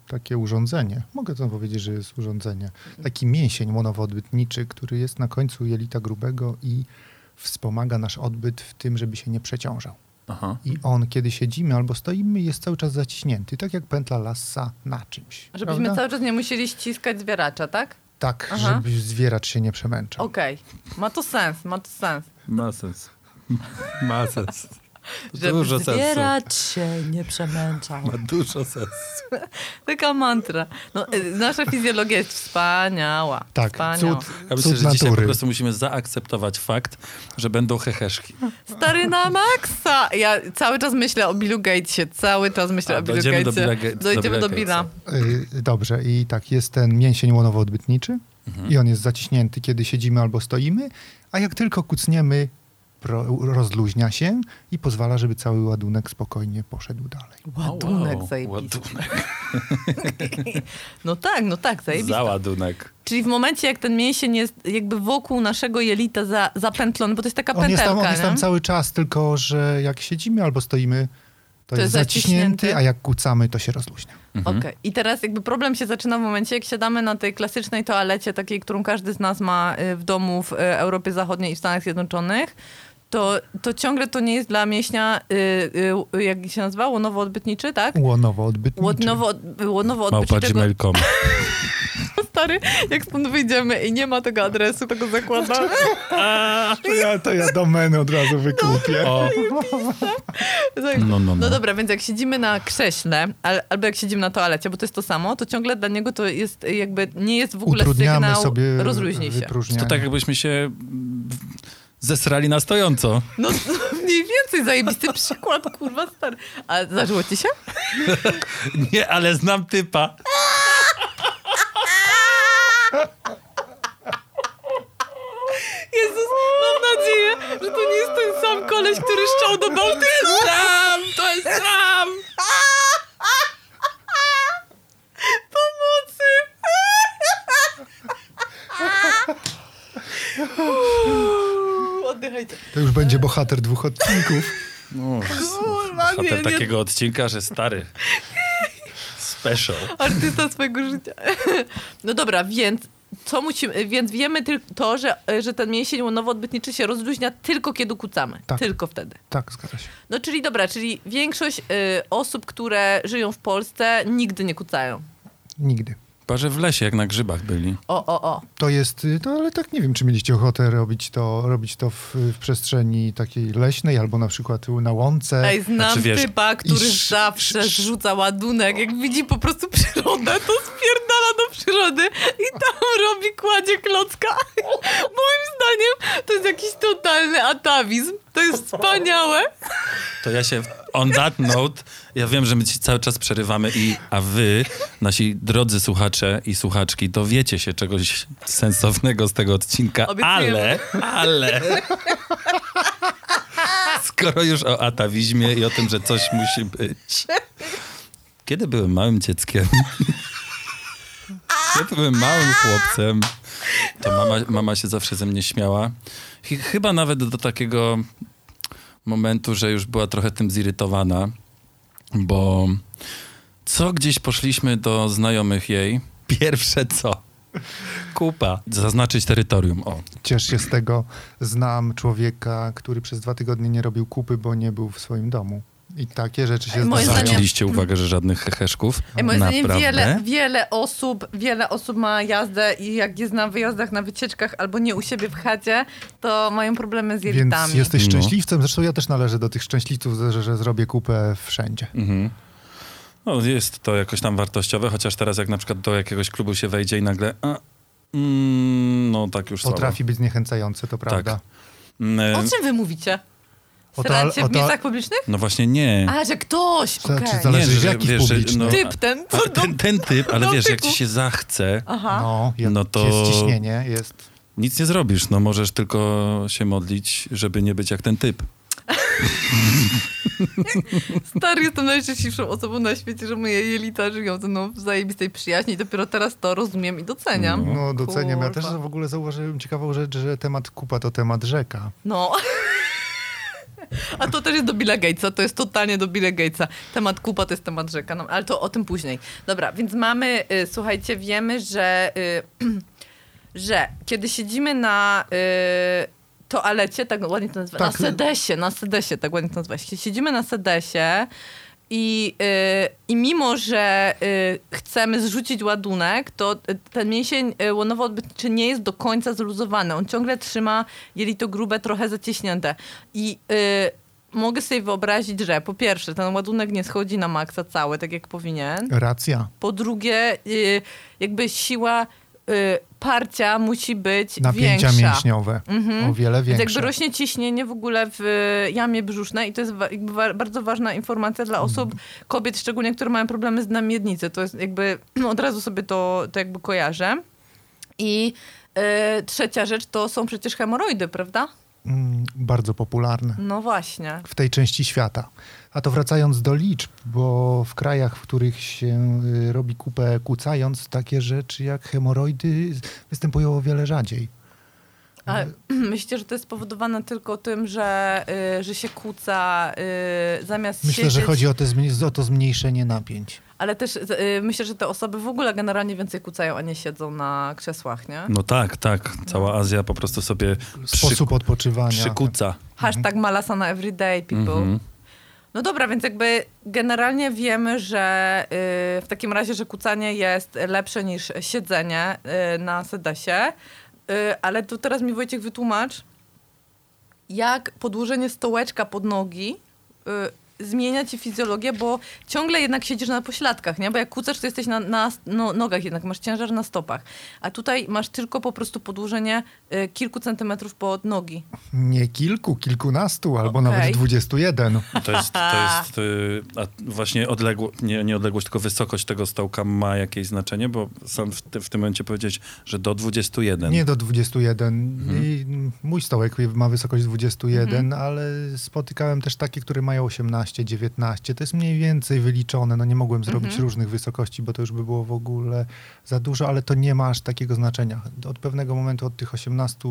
takie urządzenie. Mogę to powiedzieć, że jest urządzenie. Taki mięsień monowoodbytniczy, który jest na końcu jelita grubego i wspomaga nasz odbyt w tym, żeby się nie przeciążał. Aha. I on, kiedy siedzimy albo stoimy, jest cały czas zaciśnięty, tak jak pętla lassa na czymś. Żebyśmy prawda? cały czas nie musieli ściskać zwieracza, tak? Tak, Aha. żeby zwieracz się nie przemęczał. Okej. Ma to sens, ma to sens. Ma sens. Ma sens. [laughs] Żeby Dużo sensu. zwieracz się nie przemęczał. Ma dużo sensu. [laughs] Taka mantra. No, y, nasza fizjologia jest wspaniała. Tak, wspaniała. cud, Ja myślę, cud że dzisiaj po natury. prostu musimy zaakceptować fakt, że będą heheszki. Stary na maksa! Ja cały czas myślę o Billu Gatesie, cały czas myślę A, o Billu dojdziemy do Gatesie. Billa Ga- Dojdziemy do Billa Billa. Y, Dobrze, i tak, jest ten mięsień łonowo-odbytniczy i on jest zaciśnięty, kiedy siedzimy albo stoimy, a jak tylko kucniemy, rozluźnia się i pozwala, żeby cały ładunek spokojnie poszedł dalej. Ładunek wow, zajebisty. Ładunek. [laughs] No tak, no tak, zajebisty. Załadunek. Czyli w momencie, jak ten mięsień jest jakby wokół naszego jelita za, zapętlony, bo to jest taka On jest, pętelka, tam, on jest tam cały czas, tylko że jak siedzimy albo stoimy, to, To jest jest zaciśnięty, zaciśnięty. a jak kucamy, to się rozluźnia. Mhm. Okej. I teraz jakby problem się zaczyna w momencie, jak siadamy na tej klasycznej toalecie, takiej, którą każdy z nas ma y, w domu w y, Europie Zachodniej i w Stanach Zjednoczonych, to, to ciągle to nie jest dla mięśnia, y, y, jak się nazywa, łonowo-odbytniczy, tak? Łonowo-odbytniczy. Łonowo, Małpa łonowo-odbytniczego. [laughs] Stary, jak stąd wyjdziemy i nie ma tego adresu, to go zakładamy. [laughs] To ja, to ja domenę od razu wykupię. O, no, no, no. No dobra, więc jak siedzimy na krześle, al, albo jak siedzimy na toalecie, bo to jest to samo, to ciągle dla niego to jest jakby, nie jest w ogóle sygnał, sobie rozluźnij się. To tak jakbyśmy się mm, zesrali na stojąco. No [laughs] mniej więcej zajebisty przykład, kurwa stary. A zdarzyło ci się? [laughs] Nie, ale znam typa. Jezus, mam nadzieję, że to nie jest ten sam koleś, który szczał do Bałtyku. Sam, to jest sam! Pomocy! Uuu, [laughs] Oddychajcie. To już będzie bohater dwóch odcinków. No, Kurwa, nie, bohater nie. takiego odcinka, że stary. Special. Artysta swojego życia. No dobra, więc co musimy, więc wiemy tylko to, że, że ten mięsień łonowo-odbytniczy się rozluźnia tylko kiedy kucamy. Tak. Tylko wtedy. Tak, zgadza się. No czyli dobra, czyli większość y, osób, które żyją w Polsce nigdy nie kucają. Nigdy. Chyba, że w lesie, jak na grzybach byli. O, o, o. To jest, to, ale tak nie wiem, czy mieliście ochotę robić to, robić to w, w przestrzeni takiej leśnej albo na przykład na łące. Ej, znam Znaczy, wiesz, typa, który sz- zawsze sz- zrzuca ładunek. Jak widzi po prostu przyrodę, to spierdala do przyrody i tam robi, kładzie klocka. [laughs] Moim zdaniem to jest jakiś totalny atawizm. To jest wspaniałe. To ja się, on that note, ja wiem, że my ci cały czas przerywamy i, a wy, nasi drodzy słuchacze i słuchaczki, dowiecie się czegoś sensownego z tego odcinka, Obiecujemy. ale, ale... Skoro już o atawizmie i o tym, że coś musi być. Kiedy byłem małym dzieckiem, kiedy byłem małym chłopcem, to mama, mama się zawsze ze mnie śmiała. Chyba nawet do takiego momentu, że już była trochę tym zirytowana, bo co gdzieś poszliśmy do znajomych jej, pierwsze co? Kupa. Zaznaczyć terytorium. O. Ciesz się z tego. Znam człowieka, który przez dwa tygodnie nie robił kupy, bo nie był w swoim domu. I takie rzeczy się Moim zdarzają. zdaniem- Zwróciliście uwagę, że żadnych heheszków? Ej, moim zdaniem wiele, wiele osób, wiele osób ma jazdę i jak jest na wyjazdach, na wycieczkach albo nie u siebie w chacie, to mają problemy z Więc jelitami. jesteś No. szczęśliwcem. Zresztą ja też należę do tych szczęśliwców, że, że zrobię kupę wszędzie. Mhm. No, jest to jakoś tam wartościowe, chociaż teraz jak na przykład do jakiegoś klubu się wejdzie i nagle a, mm, no tak już Potrafi być zniechęcające, to prawda. słabo. Mm, O czym wy mówicie? O to- o w to- miejscach publicznych? No właśnie nie. A, że ktoś, okej. czy zależy- że, jakich wiesz, no, Typ ten, a, ten, ten typ, ale [laughs] wiesz, jak dotyku. ci się zachce, Aha. No, jak No to- jest ciśnienie, jest... nic nie zrobisz. No możesz tylko się modlić, żeby nie być jak ten typ. [laughs] Stary, jestem najszczęśliwszą osobą na świecie, że moje jelita żyją ze mną w zajebistej przyjaźni i dopiero teraz to rozumiem i doceniam. No. No, doceniam. Ja też Kurwa. w ogóle zauważyłem ciekawą rzecz, że temat kupa to temat rzeka. No. A to też jest do Billa Gatesa, to jest totalnie do Billa Gatesa. Temat kupa to jest temat rzeka, no, ale to o tym później. Dobra, więc mamy, y, słuchajcie, wiemy, że, y, [clears throat] że kiedy siedzimy na y, toalecie, tak ładnie to nazywa, Tak. na sedesie, na sedesie, tak ładnie to nazywa. Siedzimy na sedesie i, y, i mimo, że y, chcemy zrzucić ładunek, to y, ten mięsień y, łonowo-odbytniczy nie jest do końca zluzowany. On ciągle trzyma jelito grube trochę zacieśnięte. I y, mogę sobie wyobrazić, że po pierwsze, ten ładunek nie schodzi na maksa cały, tak jak powinien. Racja. Po drugie, y, jakby siła y, parcia musi być Napięcia większa. mięśniowe. Mhm. O wiele Więc większe. jakby rośnie ciśnienie w ogóle w y, jamie brzusznej i to jest wa- bardzo ważna informacja dla osób, kobiet szczególnie, które mają problemy z dnem miednicy. To jest jakby, od razu sobie to, to jakby kojarzę. I y, trzecia rzecz to są przecież hemoroidy, prawda? Mm, bardzo popularne No właśnie. w tej części świata. A to wracając do liczb, bo w krajach, w których się y, robi kupę kłócając, takie rzeczy jak hemoroidy występują o wiele rzadziej. A [clears throat] myślicie, że to jest spowodowane tylko tym, że, y, że się kłóca y, zamiast Myślę, siedzieć... że chodzi o, te, o to zmniejszenie napięć. Ale też y, myślę, że te osoby w ogóle generalnie więcej kłócają, a nie siedzą na krzesłach, nie? No tak, tak. Cała Azja po prostu sobie Sposób odpoczywania. przykuca. Hashtag malasana everyday people. Mhm. No dobra, więc jakby generalnie wiemy, że y, w takim razie, że kucanie jest lepsze niż siedzenie y, na sedesie, ale tu teraz mi Wojciech wytłumacz, jak podłożenie stołeczka pod nogi y, zmienia ci fizjologię, bo ciągle jednak siedzisz na pośladkach, nie? Bo jak kucasz, to jesteś na, na no, nogach jednak, masz ciężar na stopach. A tutaj masz tylko po prostu podłożenie y, kilku centymetrów pod nogi. Nie kilku, kilkunastu, albo Okej. nawet dwudziestu jeden. To jest, to jest y, a właśnie odległo, nie, nie odległość, tylko wysokość tego stołka ma jakieś znaczenie, bo sam w, ty, w tym momencie powiedzieć, że do 21. Nie do 21. Mhm. I mój stołek ma wysokość 21, Mhm. ale spotykałem też takie, które mają 18, 19. To jest mniej więcej wyliczone. No nie mogłem zrobić Mhm. różnych wysokości, bo to już by było w ogóle za dużo, ale to nie ma aż takiego znaczenia. Od pewnego momentu, od tych 18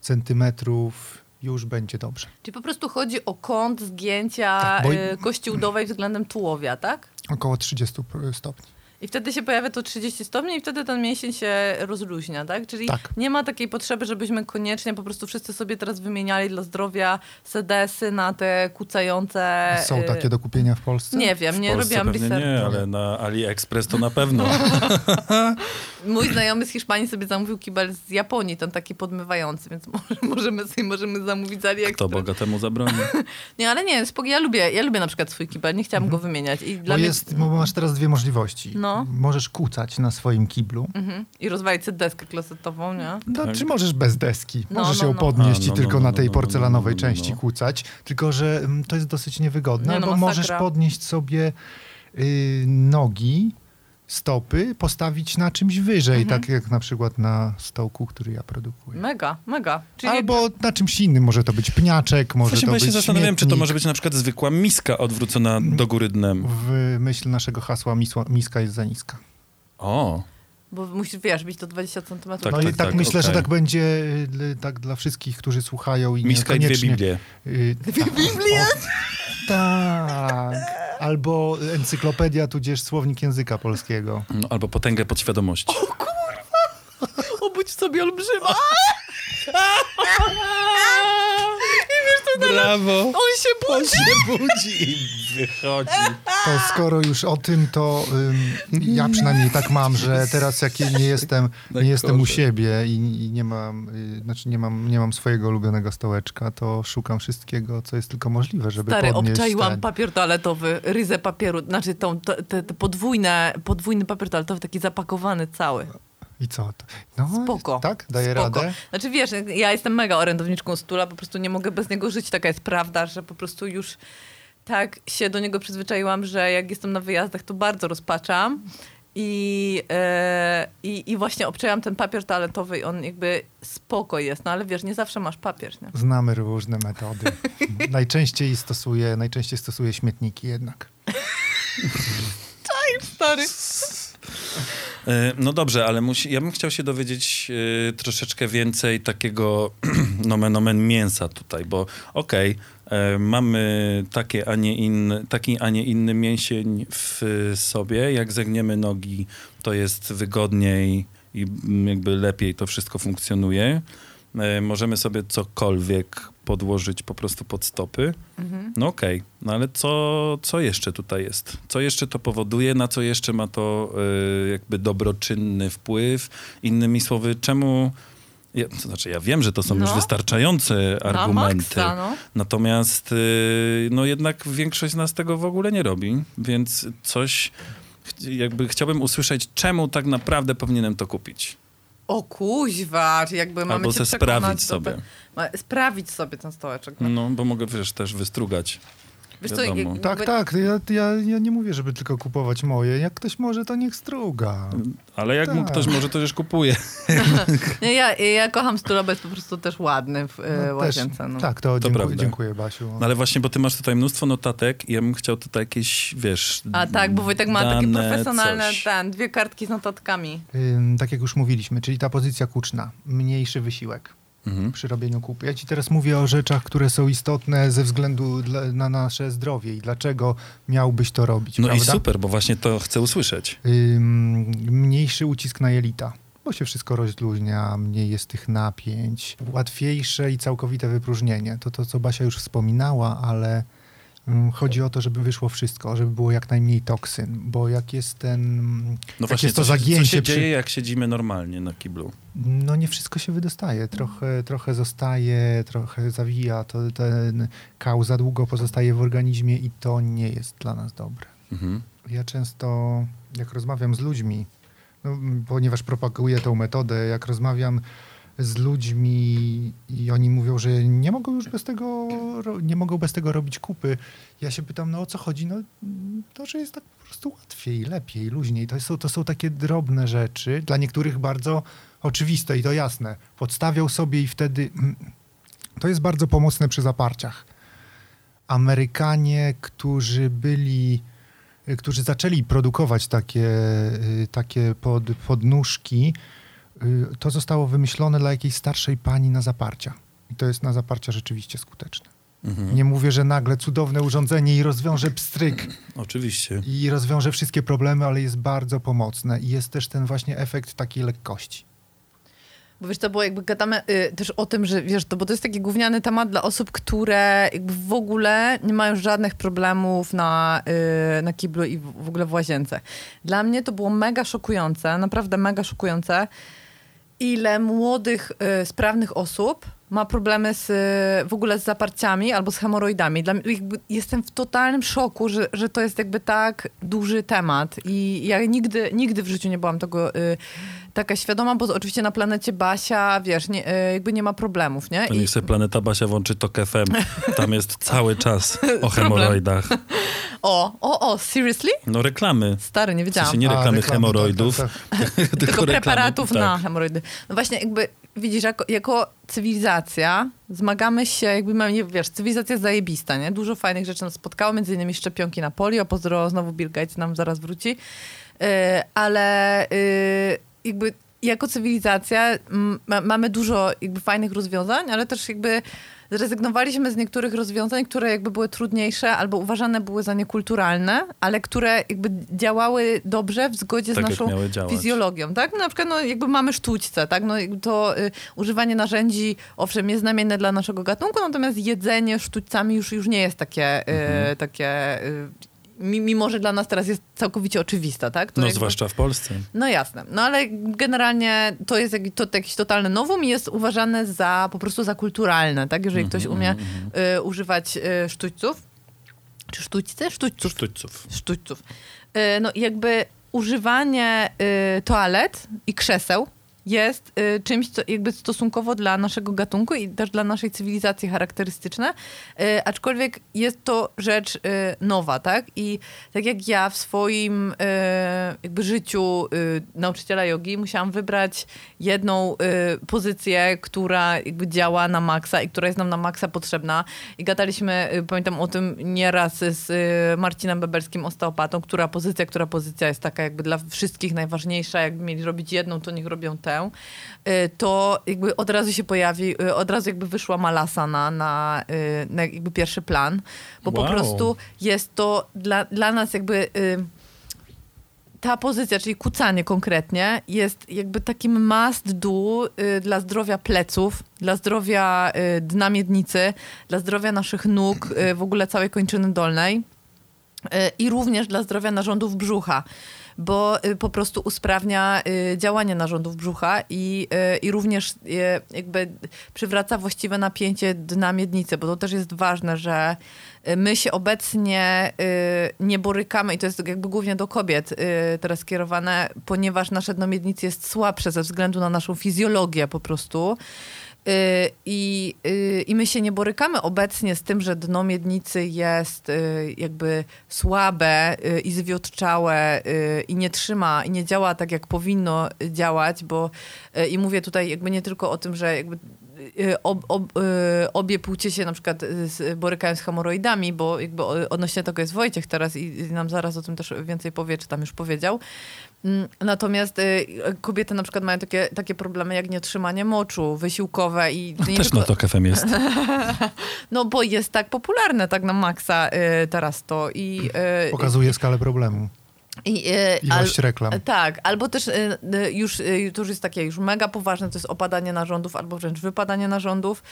centymetrów już będzie dobrze. Czyli po prostu chodzi o kąt zgięcia Tak, bo- y, kości udowej względem tułowia, tak? Około 30 stopni. I wtedy się pojawia to 30 stopni i wtedy ten mięsień się rozluźnia, tak? Czyli Tak. nie ma takiej potrzeby, żebyśmy koniecznie po prostu wszyscy sobie teraz wymieniali dla zdrowia sedesy na te kucające... Są y, takie do kupienia w Polsce? Nie wiem, W nie Polsce robiłam researchu. nie, ale na AliExpress to na pewno. [laughs] Mój znajomy z Hiszpanii sobie zamówił kibel z Japonii, ten taki podmywający, więc może, [laughs] możemy sobie możemy zamówić z Kto AliExpress. bogatemu zabroni? [laughs] Nie, ale nie, spoko, ja lubię, ja lubię na przykład swój kibel, nie chciałam go wymieniać. I dla Bo, mnie... jest, bo masz teraz dwie możliwości. No. Możesz kucać na swoim kiblu. Mhm. I rozwalić sobie deskę klosetową, nie? No, Tak. czy możesz bez deski? No, Możesz no, ją podnieść A, i no, tylko no, na tej no, no, porcelanowej no, no, no. części kucać, tylko że mm, to jest dosyć niewygodne. Nie, no, Albo masakra. możesz podnieść sobie y, nogi, stopy, postawić na czymś wyżej, Mhm. tak jak na przykład na stołku, który ja produkuję. Mega, mega. Czyli Albo na czymś innym, może to być pniaczek, może Właśnie, to być się zastanawiałem, czy to może być na przykład zwykła miska odwrócona do góry dnem. W myśl naszego hasła misła, miska jest za niska. O, Bo musisz, wiesz, bić to 20 centymetrów. Tak, no i tak, tak tak, myślę, że okej. tak będzie y, tak dla wszystkich, którzy słuchają i miska i dwie niekoniecznie... Biblie. Y, Dwie tak. Biblie? [laughs] O, tak. Albo encyklopedia, tudzież słownik języka polskiego. No, albo potęgę podświadomości. Obudź sobie olbrzyma. [laughs] Brawo! On się budzi. się budzi i wychodzi. To skoro już o tym, to ym, ja przynajmniej tak mam, że teraz jak nie jestem, nie jestem u siebie i, i nie mam, y, znaczy nie mam, nie mam swojego ulubionego stołeczka, to szukam wszystkiego, co jest tylko możliwe, żeby Stary, podnieść obczaiłam ten. papier toaletowy, ryzę papieru, znaczy tą, te, te, te podwójne, podwójny papier toaletowy, taki zapakowany cały. I co? To? No, Spoko. Tak? Daje Spoko. radę? Znaczy wiesz, ja jestem mega orędowniczką stula, po prostu nie mogę bez niego żyć, taka jest prawda, że po prostu już tak się do niego przyzwyczaiłam, że jak jestem na wyjazdach, to bardzo rozpaczam. I, e, i, I właśnie obczaiłam ten papier toaletowy i on jakby spoko jest, no ale wiesz, nie zawsze masz papier, nie? Znamy różne metody. [laughs] najczęściej stosuję, najczęściej stosuję śmietniki jednak. [laughs] Stary. E, No dobrze, ale musi, ja bym chciał się dowiedzieć e, troszeczkę więcej takiego nomen omen mięsa tutaj, bo okej, e, mamy takie, a nie inny, taki, a nie inny mięsień w sobie. Jak zegniemy nogi, to jest wygodniej i jakby lepiej to wszystko funkcjonuje. E, możemy sobie cokolwiek podłożyć po prostu pod stopy. Mhm. No okej, no ale co, co jeszcze tutaj jest? Co jeszcze to powoduje? Na co jeszcze ma to y, jakby dobroczynny wpływ? Innymi słowy, czemu... Ja, to znaczy, ja wiem, że to są już No. wystarczające argumenty. Na maksa, no. Natomiast y, no jednak większość z nas tego w ogóle nie robi, więc coś jakby chciałbym usłyszeć, czemu tak naprawdę powinienem to kupić. O kuźwa, jakby mamy Albo se sprawić sobie. te- sprawić sobie ten stołeczek. No. No, bo mogę wiesz, też wystrugać. Wiesz co, jakby- Tak, tak. Ja, ja, ja nie mówię, żeby tylko kupować moje. Jak ktoś może, to niech struga. Ale jak mu Tak. ktoś może, to też kupuje. [laughs] Nie, ja, ja kocham bo jest po prostu też ładny w e, No, też- łazience. No. Tak, to, dziękuję, prawda. dziękuję Basiu. No ale właśnie, bo ty masz tutaj mnóstwo notatek i ja bym chciał tutaj jakieś, wiesz... A tak, bo Wojtek ma takie profesjonalne, coś. ten, dwie kartki z notatkami. Ym, tak jak już mówiliśmy, czyli ta pozycja kuczna, mniejszy wysiłek Mhm. przy robieniu kupy. Ja ci teraz mówię o rzeczach, które są istotne ze względu dla, na nasze zdrowie i dlaczego miałbyś to robić, No i prawda? super, bo właśnie to chcę usłyszeć. Ym, mniejszy ucisk na jelita, bo się wszystko rozluźnia, mniej jest tych napięć, łatwiejsze i całkowite wypróżnienie. To to, co Basia już wspominała, ale chodzi o to, żeby wyszło wszystko, żeby było jak najmniej toksyn, bo jak jest ten, No właśnie, jest to co, się- co zagięcie się przy- dzieje, jak siedzimy normalnie na kiblu? no nie wszystko się wydostaje, trochę, trochę zostaje, trochę zawija, to ten kał za długo pozostaje w organizmie i to nie jest dla nas dobre. Mhm. Ja często, jak rozmawiam z ludźmi, no, ponieważ propaguję tą metodę, jak rozmawiam z ludźmi i oni mówią, że nie mogą już bez tego, nie mogą bez tego robić kupy. Ja się pytam, no o co chodzi? No to, że jest tak po prostu łatwiej, lepiej, luźniej. To są, to są takie drobne rzeczy, dla niektórych bardzo oczywiste i to jasne. Podstawią sobie i wtedy [clears throat] to jest bardzo pomocne przy zaparciach. Amerykanie, którzy byli, którzy zaczęli produkować takie, y, takie pod, podnóżki, to zostało wymyślone dla jakiejś starszej pani na zaparcia. I to jest na zaparcia rzeczywiście skuteczne. Mhm. Nie mówię, że nagle cudowne urządzenie i rozwiąże pstryk Oczywiście. i rozwiąże wszystkie problemy, ale jest bardzo pomocne i jest też ten właśnie efekt takiej lekkości. Bo wiesz, to było jakby gadamy y, też o tym, że wiesz, to, bo to jest taki gówniany temat dla osób, które jakby w ogóle nie mają żadnych problemów na, y, na kiblu i w, w ogóle w łazience. Dla mnie to było mega szokujące, naprawdę mega szokujące, ile młodych, y, sprawnych osób ma problemy z, y, w ogóle z zaparciami albo z hemoroidami. Dla jestem w totalnym szoku, że, że to jest jakby tak duży temat i ja nigdy, nigdy w życiu nie byłam tego y, taka świadoma, bo oczywiście na planecie Basia, wiesz, nie, y, jakby nie ma problemów, nie? To I- niech sobie Planeta Basia włączy TOK FM. Tam jest [laughs] cały czas o hemoroidach. [laughs] O, o, o, seriously? No reklamy. Stary, nie W wiedziałam. sensie nie A, reklamy reklamy, hemoroidów, [laughs] tak, tylko, tylko reklamy, preparatów tak. na hemoroidy. No właśnie, jakby widzisz, jako, jako cywilizacja zmagamy się, jakby mamy, wiesz, cywilizacja zajebista, nie? Dużo fajnych rzeczy nas spotkało, między innymi szczepionki na polio, pozdro, znowu Bill Gates nam zaraz wróci. Yy, ale yy, jakby jako cywilizacja ma, mamy dużo jakby fajnych rozwiązań, ale też jakby zrezygnowaliśmy z niektórych rozwiązań, które jakby były trudniejsze albo uważane były za niekulturalne, ale które jakby działały dobrze w zgodzie Tak z naszą fizjologią, tak? No, na przykład no, jakby mamy sztućce, tak? No, to y, używanie narzędzi, owszem, jest znamienne dla naszego gatunku, natomiast jedzenie sztućcami już, już nie jest takie, y, Mhm. takie y, mimo, że dla nas teraz jest całkowicie oczywista, tak? To No jakby- zwłaszcza w Polsce. no jasne, no ale generalnie to jest jak, to, to jakiś totalny nowum i jest uważane za po prostu za kulturalne, tak? Jeżeli ktoś umie y, używać y, sztućców, czy sztućce? Sztućców. Sztućców. Sztućców. Y, no jakby używanie y, toalet i krzeseł jest y, czymś, co jakby stosunkowo dla naszego gatunku i też dla naszej cywilizacji charakterystyczne, y, aczkolwiek jest to rzecz y, nowa, tak? I tak jak ja w swoim y, jakby życiu y, nauczyciela jogi musiałam wybrać jedną y, pozycję, która jakby działa na maksa i która jest nam na maksa potrzebna. I gadaliśmy, pamiętam o tym nieraz z Marcinem Beberskim, osteopatą, która pozycja, która pozycja jest taka jakby dla wszystkich najważniejsza. Jakby mieli robić jedną, to niech robią tę. Y, to jakby od razu się pojawi, y, od razu jakby wyszła malasana na, y, na jakby pierwszy plan, bo po Wow. prostu jest to dla, dla nas jakby... Ta pozycja, czyli kucanie konkretnie, jest jakby takim must do y, dla zdrowia pleców, dla zdrowia y, dna miednicy, dla zdrowia naszych nóg, y, w ogóle całej kończyny dolnej i również dla zdrowia narządów brzucha, bo y, po prostu usprawnia y, działanie narządów brzucha i, y, i również jakby przywraca właściwe napięcie dna miednicy, bo to też jest ważne, że my się obecnie nie borykamy i to jest jakby głównie do kobiet teraz skierowane, ponieważ nasze dno miednicy jest słabsze ze względu na naszą fizjologię po prostu. Y, I, y, I my się nie borykamy obecnie z tym, że dno miednicy jest y, jakby słabe i zwiotczałe i nie trzyma i nie działa tak, jak powinno działać, bo i mówię tutaj jakby nie tylko o tym, że jakby ob, ob, obie płcie się na przykład borykają z hemoroidami, bo jakby odnośnie tego jest Wojciech teraz i nam zaraz o tym też więcej powie, czy tam już powiedział. Mm, Natomiast y, kobiety na przykład mają takie, takie problemy jak nietrzymanie moczu wysiłkowe i to nie Też tylko- na TOK FM jest. [laughs] no bo jest tak popularne tak na maksa y, teraz to i, y, Pokazuje skalę problemu. i y, Ilość reklam. tak, albo też y, y, już, y, to już jest takie już mega poważne, to jest opadanie narządów albo wręcz wypadanie narządów,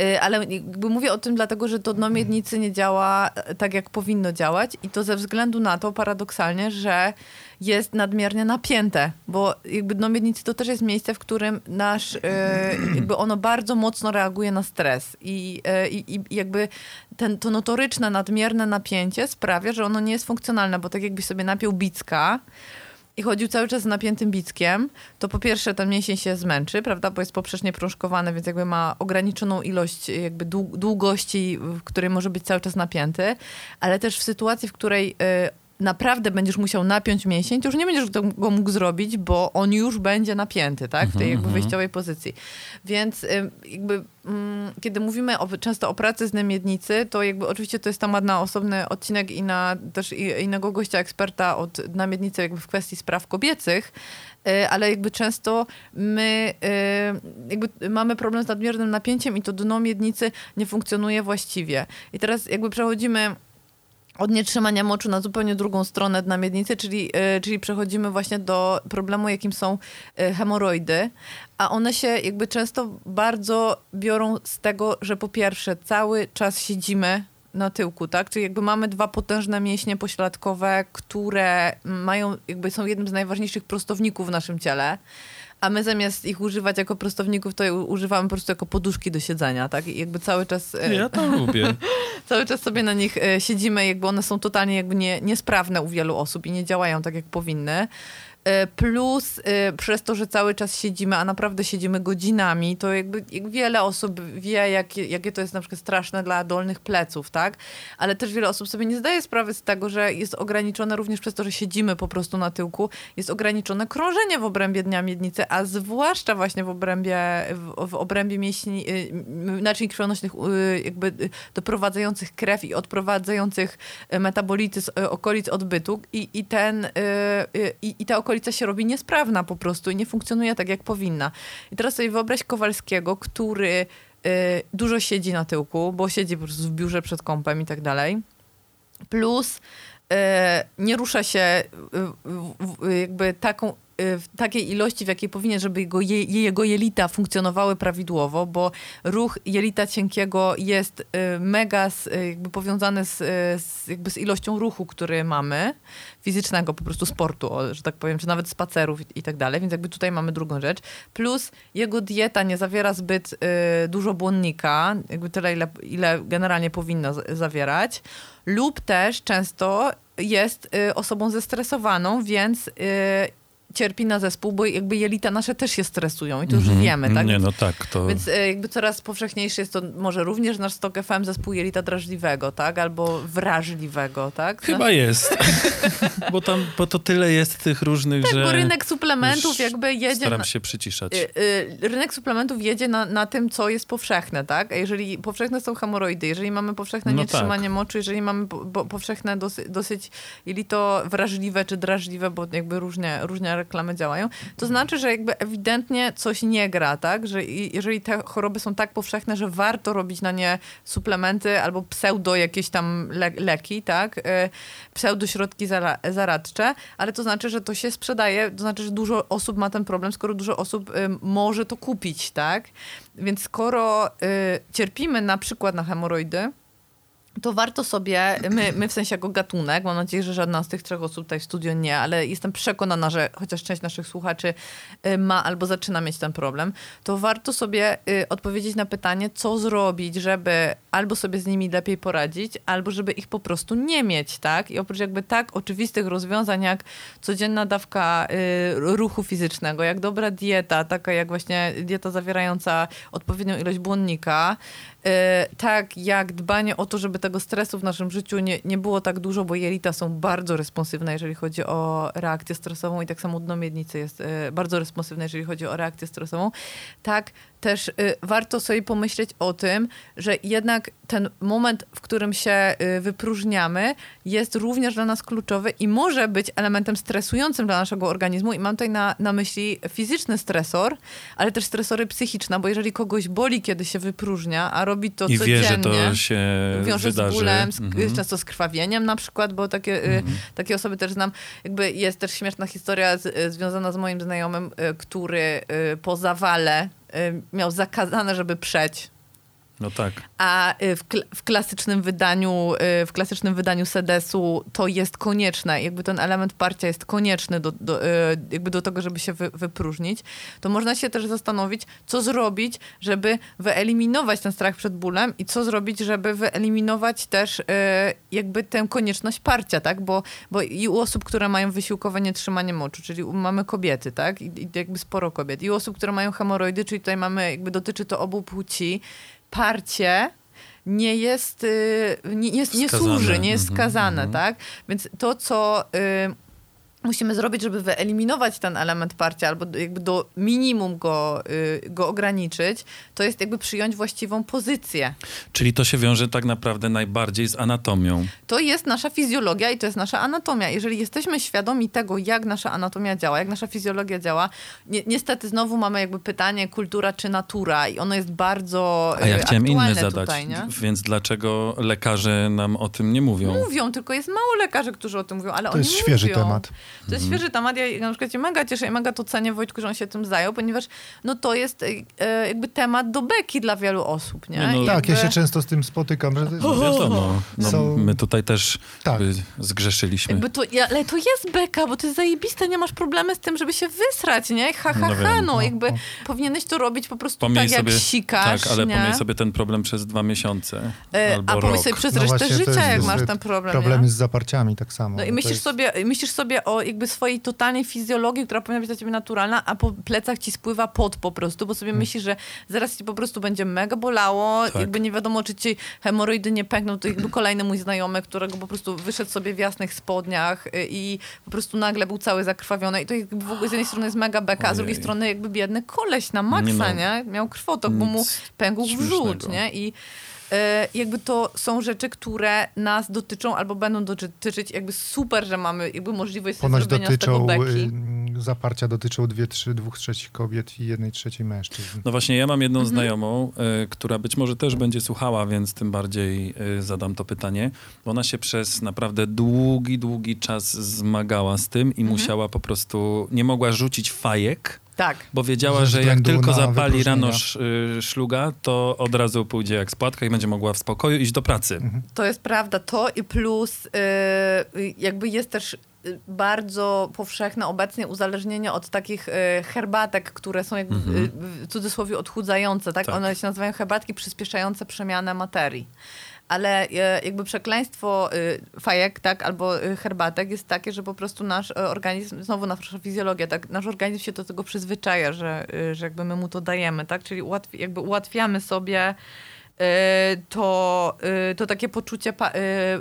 y, ale jakby mówię o tym dlatego, że to dno miednicy nie działa e, tak, jak powinno działać i to ze względu na to paradoksalnie, że jest nadmiernie napięte, bo jakby dno miednicy to też jest miejsce, w którym nasz, y, [clears throat] jakby ono bardzo mocno reaguje na stres. I, y, i, i jakby ten, to notoryczne, nadmierne napięcie sprawia, że ono nie jest funkcjonalne, bo tak jakbyś sobie napiął bicka i chodził cały czas z napiętym bickiem, to po pierwsze ten mięsień się zmęczy, prawda, bo jest poprzecznie prążkowany, więc jakby ma ograniczoną ilość jakby dłu- długości, w której może być cały czas napięty, ale też w sytuacji, w której naprawdę będziesz musiał napiąć mięsień, to już nie będziesz go mógł zrobić, bo on już będzie napięty, tak, w tej jakby wyjściowej pozycji. Więc y, jakby mm, kiedy mówimy o, często o pracy z namiednicy, to jakby oczywiście to jest temat na osobny odcinek i na też innego gościa, eksperta od namiednicy jakby w kwestii spraw kobiecych, y, ale jakby często my y, jakby mamy problem z nadmiernym napięciem i to dno miednicy nie funkcjonuje właściwie. I teraz jakby przechodzimy od nietrzymania moczu na zupełnie drugą stronę dna miednicy, czyli, y, czyli przechodzimy właśnie do problemu, jakim są y, hemoroidy, a one się jakby często bardzo biorą z tego, że po pierwsze cały czas siedzimy na tyłku, tak? Czyli jakby mamy dwa potężne mięśnie pośladkowe, które mają, jakby są jednym z najważniejszych prostowników w naszym ciele, a my zamiast ich używać jako prostowników, to je używamy po prostu jako poduszki do siedzenia, tak? I jakby cały czas... e, Ja to [laughs] lubię. Cały czas sobie na nich e, siedzimy, jakby one są totalnie jakby nie, niesprawne u wielu osób i nie działają tak, jak powinny. E, Plus e, przez to, że cały czas siedzimy, a naprawdę siedzimy godzinami, to jakby jak wiele osób wie, jakie, jakie to jest na przykład straszne dla dolnych pleców, tak? Ale też wiele osób sobie nie zdaje sprawy z tego, że jest ograniczone również przez to, że siedzimy po prostu na tyłku, jest ograniczone krążenie w obrębie dnia miednicy, a zwłaszcza właśnie w obrębie, w, w obrębie mięśni, y, naczyń krwionośnych y, jakby y, doprowadzających krew i odprowadzających y, metabolity z okolic odbytu i, i, ten, i, i ta okolica się robi niesprawna po prostu i nie funkcjonuje tak, jak powinna. I teraz sobie wyobraź Kowalskiego, który y, dużo siedzi na tyłku, bo siedzi po prostu w biurze przed kąpem i tak dalej. Plus e, nie rusza się w, jakby taką, w takiej ilości, w jakiej powinien, żeby jego, je, jego jelita funkcjonowały prawidłowo, bo ruch jelita cienkiego jest e, mega z, e, jakby powiązany z, z, jakby z ilością ruchu, który mamy, fizycznego po prostu sportu, że tak powiem, czy nawet spacerów i, tak dalej, więc jakby tutaj mamy drugą rzecz. Plus jego dieta nie zawiera zbyt dużo błonnika, jakby tyle, ile, ile generalnie powinna zawierać lub też często jest y, osobą zestresowaną, więc y, cierpi na zespół, bo jakby jelita nasze też się stresują i to już Mhm. wiemy, tak? Nie, Więc- no tak, to... Więc y, jakby coraz powszechniejszy jest to może również nasz stok FM zespół jelita drażliwego, tak? Albo wrażliwego, tak? Chyba jest. [laughs] bo tam, bo to tyle jest tych różnych, tak, że... bo rynek suplementów jakby jedzie... Staram na- się przyciszać. Y, y, rynek suplementów jedzie na, na tym, co jest powszechne, tak? A jeżeli powszechne są hemoroidy, jeżeli mamy powszechne No nietrzymanie moczu, jeżeli mamy po, po, powszechne dosy, dosyć, ili to wrażliwe czy drażliwe, bo jakby różnie, różne reklamy działają, to znaczy, że jakby ewidentnie coś nie gra, tak? Że jeżeli te choroby są tak powszechne, że warto robić na nie suplementy albo pseudo jakieś tam le leki, tak? Y, Pseudo środki zara zaradcze, ale to znaczy, że to się sprzedaje, to znaczy, że dużo osób ma ten problem, skoro dużo osób y, może to kupić, tak? Więc skoro y, cierpimy na przykład na hemoroidy, to warto sobie, my, my w sensie jako gatunek, mam nadzieję, że żadna z tych trzech osób tutaj w studio nie, ale jestem przekonana, że chociaż część naszych słuchaczy y, ma albo zaczyna mieć ten problem, to warto sobie y, odpowiedzieć na pytanie, co zrobić, żeby albo sobie z nimi lepiej poradzić, albo żeby ich po prostu nie mieć, tak? I oprócz jakby tak oczywistych rozwiązań, jak codzienna dawka y, ruchu fizycznego, jak dobra dieta, taka jak właśnie dieta zawierająca odpowiednią ilość błonnika, tak jak dbanie o to, żeby tego stresu w naszym życiu nie, nie było tak dużo, bo jelita są bardzo responsywne, jeżeli chodzi o reakcję stresową i tak samo dno miednicy jest y, bardzo responsywne, jeżeli chodzi o reakcję stresową. Tak też y, warto sobie pomyśleć o tym, że jednak ten moment, w którym się y, wypróżniamy, jest również dla nas kluczowy i może być elementem stresującym dla naszego organizmu. I mam tutaj na, na myśli fizyczny stresor, ale też stresory psychiczne, bo jeżeli kogoś boli, kiedy się wypróżnia, a robi to I wie, codziennie że to się wiąże wydarzy. z bólem, z, Mhm. często z krwawieniem na przykład, bo takie, y, takie osoby też znam. Jakby jest też śmieszna historia z, związana z moim znajomym, y, który y, po zawale miał zakazane, żeby przeć. No tak. A y, w, kl- w klasycznym wydaniu, y, w klasycznym wydaniu sedesu to jest konieczne, jakby ten element parcia jest konieczny do, do, y, jakby do tego, żeby się wy, wypróżnić, to można się też zastanowić, co zrobić, żeby wyeliminować ten strach przed bólem i co zrobić, żeby wyeliminować też jakby tę konieczność parcia, tak? Bo, bo i u osób, które mają wysiłkowe nietrzymanie moczu, czyli mamy kobiety, tak? I, I jakby sporo kobiet. I u osób, które mają hemoroidy, czyli tutaj mamy, jakby dotyczy to obu płci, parcie nie jest, y, nie, nie, nie służy, nie jest Mhm, skazane, mhm. tak? Więc to, co y, musimy zrobić, żeby wyeliminować ten element parcia albo jakby do minimum go, y, go ograniczyć, to jest jakby przyjąć właściwą pozycję. Czyli to się wiąże tak naprawdę najbardziej z anatomią. To jest nasza fizjologia i to jest nasza anatomia. Jeżeli jesteśmy świadomi tego, jak nasza anatomia działa, jak nasza fizjologia działa, ni niestety znowu mamy jakby pytanie kultura czy natura i ono jest bardzo A ja y, chciałem inne zadać, tutaj, więc dlaczego lekarze nam o tym nie mówią? Mówią, tylko jest mało lekarzy, którzy o tym mówią, ale To oni jest świeży mówią. temat. To jest świeży temat, ja na przykład się mega cieszę i mega to cenię Wojtku, że on się tym zajął, ponieważ no to jest e, jakby temat do beki dla wielu osób, nie? No, Tak, ja jakby- się często z tym spotykam, że to jest, No wiadomo, no, Są- my tutaj też Tak. y, zgrzeszyliśmy. Jakby to, ja, ale to jest beka, bo to jest zajebiste, nie masz problemy z tym, żeby się wysrać, nie? Ha, ha, No ha, wiem. no, jakby No. powinieneś to robić po prostu tak, sobie, jak sikasz, tak, ale nie? sobie ten problem przez dwa miesiące E, albo A pomyśl rok. sobie przez No resztę życia, jak masz ten problem, problemy nie? z zaparciami tak samo. No i myślisz jest- sobie, myślisz sobie o jakby swojej totalnej fizjologii, która powinna być dla ciebie naturalna, a po plecach ci spływa pot po prostu, bo sobie myślisz, że zaraz ci po prostu będzie mega bolało, Tak. jakby nie wiadomo, czy ci hemoroidy nie pękną. To jakby kolejny mój znajomy, którego po prostu wyszedł sobie w jasnych spodniach y, i po prostu nagle był cały zakrwawiony i to jakby w ogóle z jednej strony jest mega beka, a z drugiej Ojej. strony jakby biedny koleś na maksa, Nie nie? no. Miał krwotok, bo mu pękł śmiesznego. nie? I jakby to są rzeczy, które nas dotyczą albo będą dotyczyć. Jakby super, że mamy jakby możliwość Ponoć zrobienia z tego dotyczą, beki. y, zaparcia dotyczą dwie, trzy, dwóch trzecich kobiet i jednej trzeciej mężczyzn. No właśnie, ja mam jedną Mhm. znajomą, y, która być może też będzie słuchała, więc tym bardziej y, zadam to pytanie. Ona się przez naprawdę długi, długi czas zmagała z tym i Mhm. musiała po prostu, nie mogła rzucić fajek, Tak. bo wiedziała, że jak tylko zapali rano y, szluga, to od razu pójdzie jak spłatka i będzie mogła w spokoju iść do pracy. Mhm. To jest prawda. To i plus y, y, jakby jest też bardzo powszechne obecnie uzależnienie od takich y, herbatek, które są jakby Mhm. y, w cudzysłowie odchudzające, tak? Tak. One się nazywają herbatki przyspieszające przemianę materii. Ale y, jakby przekleństwo y, fajek, tak, albo y, herbatek jest takie, że po prostu nasz organizm, znowu nasza fizjologia, tak, nasz organizm się do tego przyzwyczaja, że, że jakby my mu to dajemy, tak, czyli ułatwi, jakby ułatwiamy sobie to, y, to takie poczucie pa, y,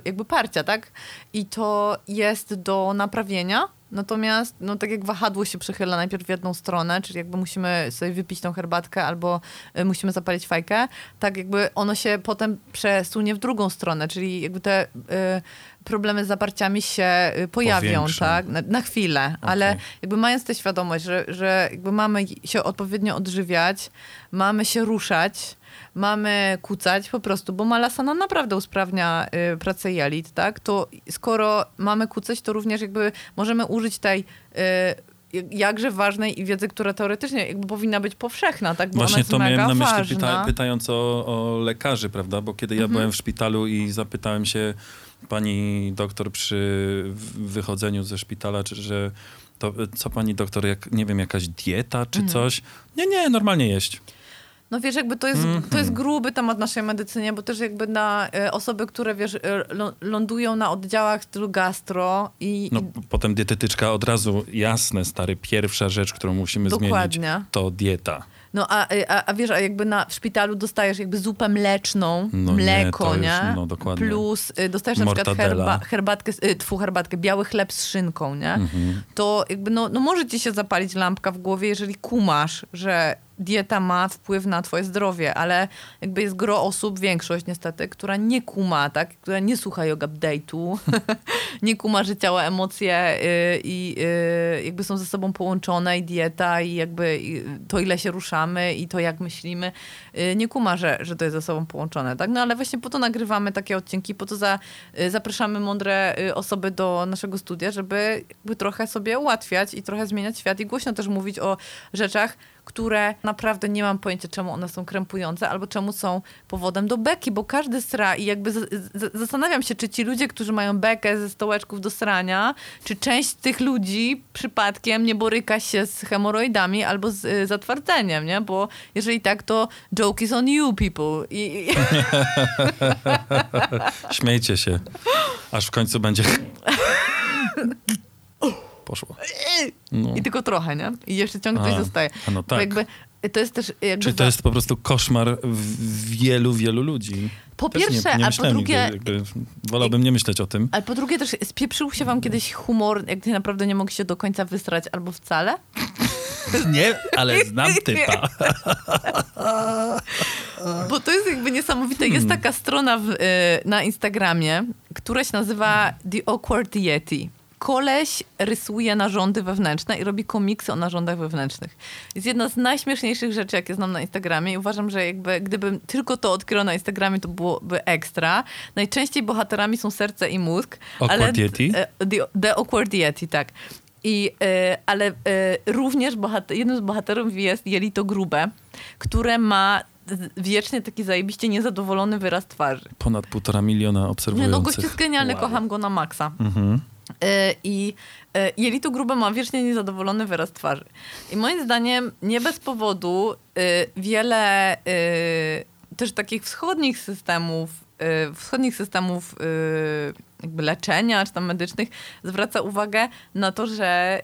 jakby parcia, tak? I to jest do naprawienia. Natomiast, no tak jak wahadło się przychyla najpierw w jedną stronę, czyli jakby musimy sobie wypić tą herbatkę albo y, musimy zapalić fajkę, tak jakby ono się potem przesunie w drugą stronę, czyli jakby te y, problemy z zaparciami się y, pojawią, Powiększą. tak? Na, na chwilę, ale Okej. jakby mając tę świadomość, że, że jakby mamy się odpowiednio odżywiać, mamy się ruszać, mamy kucać po prostu, bo malasana naprawdę usprawnia y, pracę jelit, tak? To skoro mamy kucać, to również jakby możemy użyć tej y, jakże ważnej i wiedzy, która teoretycznie jakby powinna być powszechna, tak? Bo Właśnie to miałem na myśli, ważna. pyta, pytając o, o lekarzy, prawda? Bo kiedy ja Mhm. byłem w szpitalu i zapytałem się pani doktor przy wychodzeniu ze szpitala, czy że to co pani doktor, jak nie wiem, jakaś dieta czy Mhm. coś? Nie, nie, normalnie jeść. No wiesz, jakby to jest, Mhm. to jest gruby temat naszej medycynie, bo też jakby na e, osoby, które wiesz, e, lą- lądują na oddziałach stylu gastro i, No, i potem dietetyczka od razu, jasne, stary, pierwsza rzecz, którą musimy zmienić, Dokładnie. to dieta. No a, a, a wiesz, a jakby na, w szpitalu dostajesz jakby zupę mleczną, No nie, mleko, to już, nie? no dokładnie. Plus y, dostajesz na przykład herba, herbatkę, y, tfu, herbatkę, biały chleb z szynką, nie? Mhm. To jakby no, no może ci się zapalić lampka w głowie, jeżeli kumasz, że dieta ma wpływ na twoje zdrowie, ale jakby jest gro osób, większość niestety, która nie kuma, tak? Która nie słucha yoga update'u, [laughs] nie kuma, że ciała, emocje y, i y, jakby są ze sobą połączone i dieta i jakby to, ile się ruszamy i to, jak myślimy, y, nie kuma, że, że to jest ze sobą połączone, tak? No ale właśnie po to nagrywamy takie odcinki, po to za, zapraszamy mądre osoby do naszego studia, żeby jakby trochę sobie ułatwiać i trochę zmieniać świat i głośno też mówić o rzeczach, które naprawdę nie mam pojęcia, czemu one są krępujące, albo czemu są powodem do beki, bo każdy sra i jakby zastanawiam się, czy ci ludzie, którzy mają bekę ze stołeczków do srania, czy część tych ludzi przypadkiem nie boryka się z hemoroidami albo z y, zatwardzeniem, nie? Bo jeżeli tak, to joke is on you, people. I, i, [laughs] Śmiejcie się, aż w końcu będzie... No. I tylko trochę, nie? I jeszcze ciągle coś zostaje. a no tak. to jest też jakby Czyli to jest po prostu koszmar wielu, wielu ludzi. Po Też pierwsze, nie, nie a po drugie- jakby, wolałbym nie myśleć o tym. Ale po drugie też spieprzył się wam kiedyś humor, jak ty naprawdę nie mogli się do końca wysrać albo wcale? [laughs] Nie, ale znam [laughs] typa. Bo to jest jakby niesamowite. Jest taka strona w, y, na Instagramie, która się nazywa The Awkward Yeti. Koleś rysuje narządy wewnętrzne i robi komiksy o narządach wewnętrznych. Jest jedna z najśmieszniejszych rzeczy, jakie znam na Instagramie i uważam, że jakby gdybym tylko to odkryła na Instagramie, to byłoby ekstra. Najczęściej bohaterami są serce i mózg. Awkward ale, Yeti? e, The, the Awkward Yeti, tak. I, e, ale e, również bohater, jednym z bohaterów jest jelito grube, które ma wiecznie taki zajebiście niezadowolony wyraz twarzy. Ponad półtora miliona Nie, no obserwujących. gość jest genialny, Wow. kocham go na maksa. Mhm. E, I e, jelito grube ma wiecznie niezadowolony wyraz twarzy. I moim zdaniem nie bez powodu e, wiele też takich wschodnich systemów, wschodnich systemów leczenia czy tam medycznych zwraca uwagę na to, że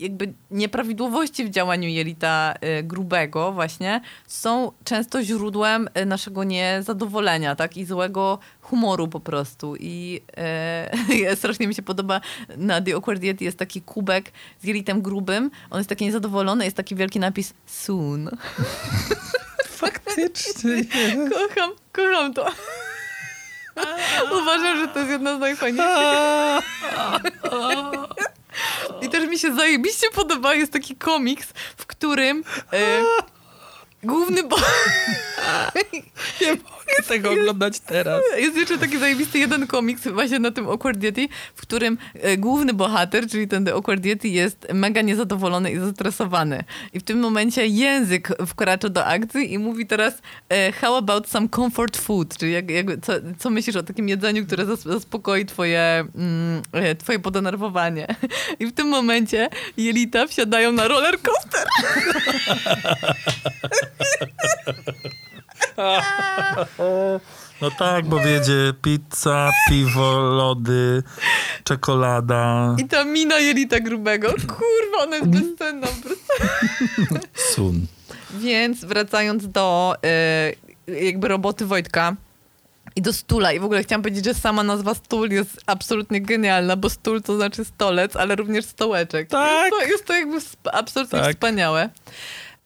jakby nieprawidłowości w działaniu jelita e, grubego właśnie są często źródłem e, naszego niezadowolenia, tak? I złego humoru po prostu. I [laughs] e, strasznie mi się podoba, na The Awkward Yeti jest taki kubek z jelitem grubym. On jest taki niezadowolony, jest taki wielki napis soon. [laughs] Faktycznie. [laughs] Kocham, kocham to. Uważam, że to jest jedna z najfajniejszych. I też mi się zajebiście podoba, jest taki komiks, w którym e, główny bo... [laughs] Nie mogę tego oglądać teraz. [laughs] Jest jeszcze taki zajebisty jeden komiks właśnie na tym Awkward Yeti, w którym e, główny bohater, czyli ten The Awkward Yeti jest mega niezadowolony i zestresowany. I w tym momencie język wkracza do akcji i mówi teraz e, how about some comfort food, czyli jak, jak, co, co myślisz o takim jedzeniu, które zas, zaspokoi twoje, mm, e, twoje podenerwowanie. [laughs] I w tym momencie jelita wsiadają na roller coaster. [laughs] [laughs] No tak, bo wiedzie pizza, piwo, lody, czekolada. I ta mina jelita grubego. Kurwa, ona jest bezcenna po [laughs] prostu. Sun. Więc wracając do y, jakby roboty Wojtka i do stula. I w ogóle chciałam powiedzieć, że sama nazwa stół jest absolutnie genialna, bo stół to znaczy stolec, ale również stołeczek. Tak. Jest to, jest to jakby absolutnie Tak. wspaniałe.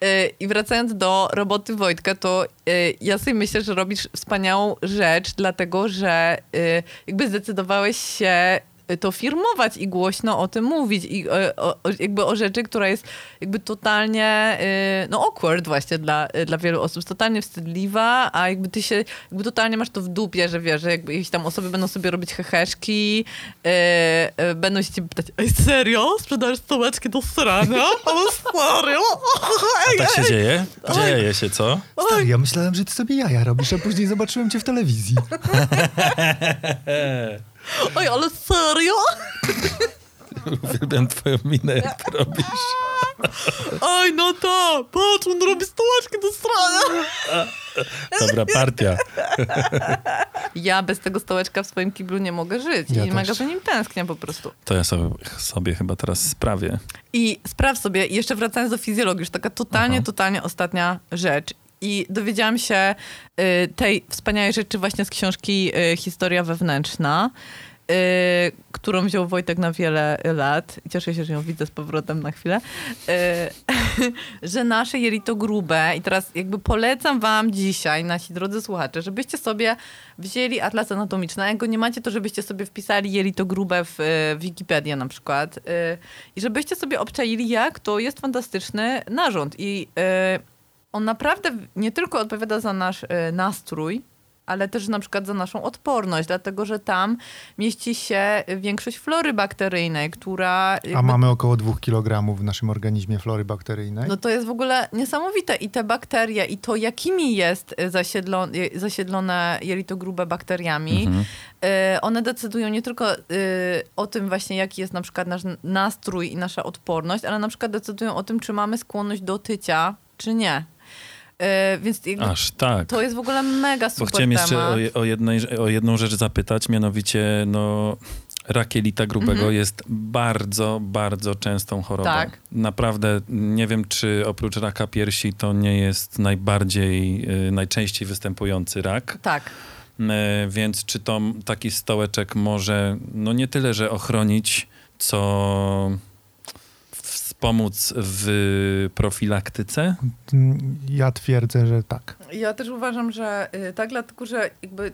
Y, I wracając do roboty Wojtka, to y, ja sobie myślę, że robisz wspaniałą rzecz, dlatego że y, jakby zdecydowałeś się to firmować i głośno o tym mówić i e, o, o, jakby o rzeczy, która jest jakby totalnie y, no awkward właśnie dla, y, dla wielu osób, totalnie wstydliwa, a jakby ty się, jakby totalnie masz to w dupie, że wiesz, że jakby jakieś tam osoby będą sobie robić heheszki, y, y, będą się ciebie pytać, ej serio? Sprzedajesz stołeczki do srania? Ale serio? A tak się dzieje? Dzieje się, co? Stary, ja myślałem, że ty sobie jaja robisz, a później zobaczyłem cię w telewizji. [laughs] Oj, ale serio? Uwielbiam twoją minę, jak to robisz. Oj, no to, patrz, on robi stołeczki do strania. Dobra partia. Ja bez tego stołeczka w swoim kiblu nie mogę żyć Ja i też. mega za nim tęsknię po prostu. To ja sobie, sobie chyba teraz sprawię. I spraw sobie, jeszcze wracając do fizjologii, już taka totalnie, Aha. totalnie ostatnia rzecz. I dowiedziałam się y, tej wspaniałej rzeczy właśnie z książki y, Historia wewnętrzna, y, którą wziął Wojtek na wiele lat. Cieszę się, że ją widzę z powrotem na chwilę. [laughs] Że nasze jelito grube, i teraz jakby polecam wam dzisiaj, nasi drodzy słuchacze, żebyście sobie wzięli atlas anatomiczny. A jak go nie macie, to żebyście sobie wpisali jelito grube w, w na przykład. I żebyście sobie obczaili, jak to jest fantastyczny narząd. I on naprawdę nie tylko odpowiada za nasz y, nastrój, ale też na przykład za naszą odporność, dlatego że tam mieści się większość flory bakteryjnej, która... A jakby- mamy około dwóch kilogramów w naszym organizmie flory bakteryjnej. no to jest w ogóle niesamowite. I te bakterie, i to jakimi jest y, zasiedlo, y, zasiedlone jelito grube bakteriami, Mhm. one decydują nie tylko o tym właśnie, jaki jest na przykład nasz nastrój i nasza odporność, ale na przykład decydują o tym, czy mamy skłonność do tycia, czy nie. Y, więc Aż tak. to jest w ogóle mega Bo super chciałem temat. jeszcze o, o, jednej, o jedną rzecz zapytać, mianowicie no, rak jelita grubego Mhm. jest bardzo, bardzo częstą chorobą. Tak. Naprawdę nie wiem, czy oprócz raka piersi to nie jest najbardziej, y, najczęściej występujący rak. Tak. E, Więc czy to taki stołeczek może, no nie tyle, że ochronić, co wspomóc w profilaktyce? Ja twierdzę, że tak. Ja też uważam, że y, tak, dlatego że jakby.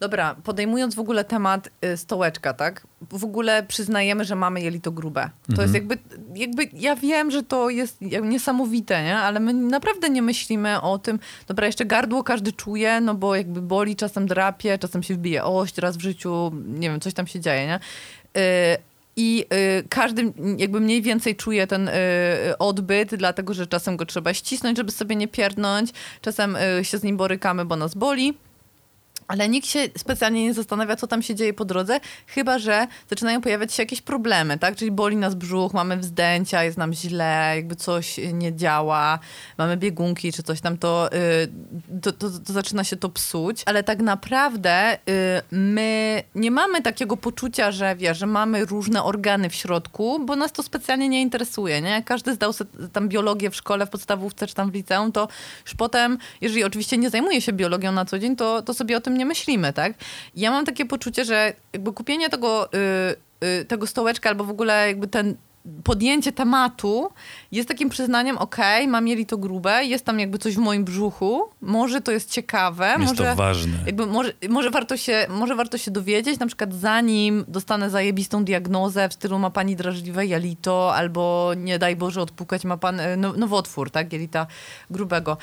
Dobra, podejmując w ogóle temat y, stołeczka, tak? W ogóle przyznajemy, że mamy jelito grube. To Mhm. jest jakby, jakby, ja wiem, że to jest niesamowite, nie? Ale my naprawdę nie myślimy o tym, dobra, jeszcze gardło każdy czuje, no bo jakby boli, czasem drapie, czasem się wbije ość raz w życiu, nie wiem, coś tam się dzieje, nie? Y, I y, każdy jakby mniej więcej czuje ten y, odbyt, dlatego że czasem go trzeba ścisnąć, żeby sobie nie pierdnąć. Czasem y, się z nim borykamy, bo nas boli. Ale nikt się specjalnie nie zastanawia, co tam się dzieje po drodze, chyba że zaczynają pojawiać się jakieś problemy, tak? Czyli boli nas brzuch, mamy wzdęcia, jest nam źle, jakby coś nie działa, mamy biegunki czy coś tam, to, y, to, to, to zaczyna się to psuć. Ale tak naprawdę y, my nie mamy takiego poczucia, że wiesz, że mamy różne organy w środku, bo nas to specjalnie nie interesuje, nie? Każdy zdał tam biologię w szkole, w podstawówce czy tam w liceum, to już potem, jeżeli oczywiście nie zajmuje się biologią na co dzień, to, to sobie o tym nie myślimy, tak? Ja mam takie poczucie, że jakby kupienie tego, y, y, tego stołeczka albo w ogóle jakby ten podjęcie tematu jest takim przyznaniem, okej, okay, mam jelito grube, jest tam jakby coś w moim brzuchu, może to jest ciekawe. Jest może, to ważne. Jakby może, może, warto się, może warto się dowiedzieć, na przykład zanim dostanę zajebistą diagnozę w stylu ma pani drażliwe jelito, albo nie daj Boże odpukać ma pan y, nowotwór, tak, jelita grubego.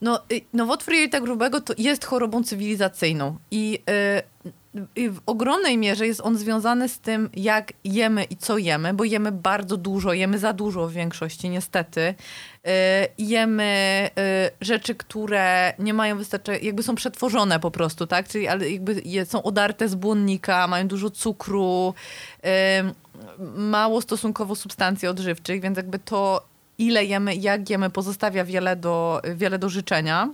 No, y, nowotwór jelita grubego to jest chorobą cywilizacyjną i y, w ogromnej mierze jest on związany z tym, jak jemy i co jemy, bo jemy bardzo dużo, jemy za dużo w większości, niestety. Y, jemy rzeczy, które nie mają wystarczająco, jakby są przetworzone po prostu, tak? Czyli ale jakby są odarte z błonnika, mają dużo cukru, mało stosunkowo substancji odżywczych, więc jakby to ile jemy, jak jemy, pozostawia wiele do, wiele do życzenia.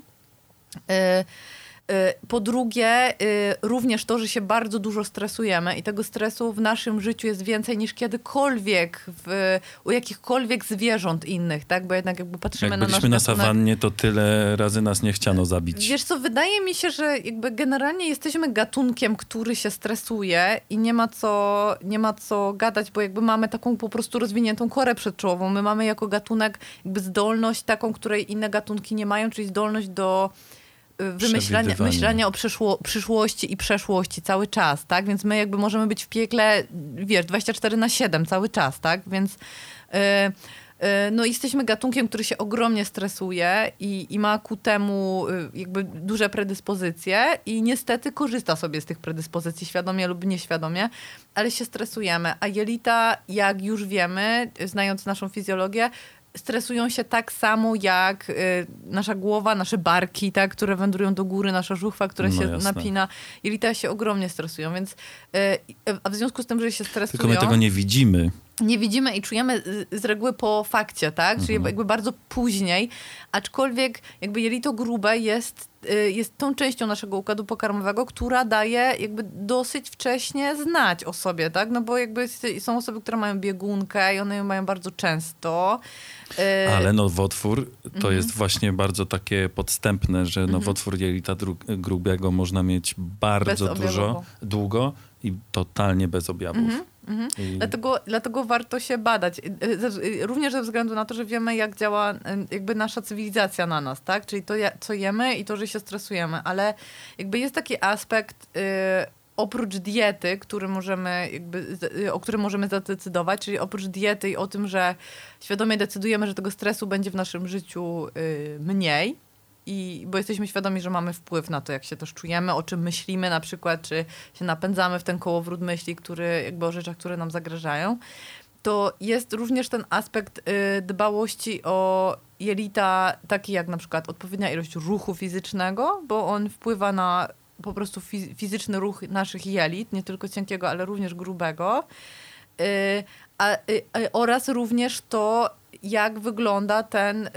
Y, po drugie, y, również to, że się bardzo dużo stresujemy i tego stresu w naszym życiu jest więcej niż kiedykolwiek w, u jakichkolwiek zwierząt innych, tak? Bo jednak jakby patrzymy Jak na byliśmy na sawannie, to tyle razy nas nie chciano zabić. Wiesz co, wydaje mi się, że jakby generalnie jesteśmy gatunkiem, który się stresuje i nie ma co, nie ma co gadać, bo jakby mamy taką po prostu rozwiniętą korę przedczołową. My mamy jako gatunek jakby zdolność taką, której inne gatunki nie mają, czyli zdolność do wymyślania myślenia o przyszło, przyszłości i przeszłości cały czas, tak? Więc my jakby możemy być w piekle, wiesz, 24 na 7 cały czas, tak? Więc yy, yy, no jesteśmy gatunkiem, który się ogromnie stresuje i, i ma ku temu yy, jakby duże predyspozycje i niestety korzysta sobie z tych predyspozycji świadomie lub nieświadomie, ale się stresujemy. A jelita, jak już wiemy, znając naszą fizjologię, stresują się tak samo jak y, nasza głowa, nasze barki, tak, które wędrują do góry, nasza żuchwa, która no się jasne. napina. Jelita się ogromnie stresują, więc y, a w związku z tym, że się stresują... Tylko my tego nie widzimy nie widzimy i czujemy z reguły po fakcie, tak? Czyli mhm. jakby bardzo później, aczkolwiek jakby jelito grube jest, y, jest tą częścią naszego układu pokarmowego, która daje jakby dosyć wcześnie znać o sobie, tak? No bo jakby są osoby, które mają biegunkę i one ją mają bardzo często. Y, Ale nowotwór to mhm. jest właśnie bardzo takie podstępne, że mhm. nowotwór jelita grubego można mieć bardzo dużo, długo i totalnie bez objawów. Mhm. Mhm. I... Dlatego, dlatego warto się badać. Y, y, również ze względu na to, że wiemy, jak działa y, jakby nasza cywilizacja na nas, tak? Czyli to, co jemy i to, że się stresujemy. Ale jakby jest taki aspekt oprócz diety, który możemy jakby, o którym możemy zadecydować, czyli oprócz diety i o tym, że świadomie decydujemy, że tego stresu będzie w naszym życiu mniej, i, bo jesteśmy świadomi, że mamy wpływ na to, jak się też czujemy, o czym myślimy na przykład, czy się napędzamy w ten kołowrót myśli, który, jakby o rzeczach, które nam zagrażają, to jest również ten aspekt y, dbałości o jelita, taki jak na przykład odpowiednia ilość ruchu fizycznego, bo on wpływa na po prostu fizyczny ruch naszych jelit, nie tylko cienkiego, ale również grubego. Y, a, y, y, oraz również to, jak wygląda ten, y,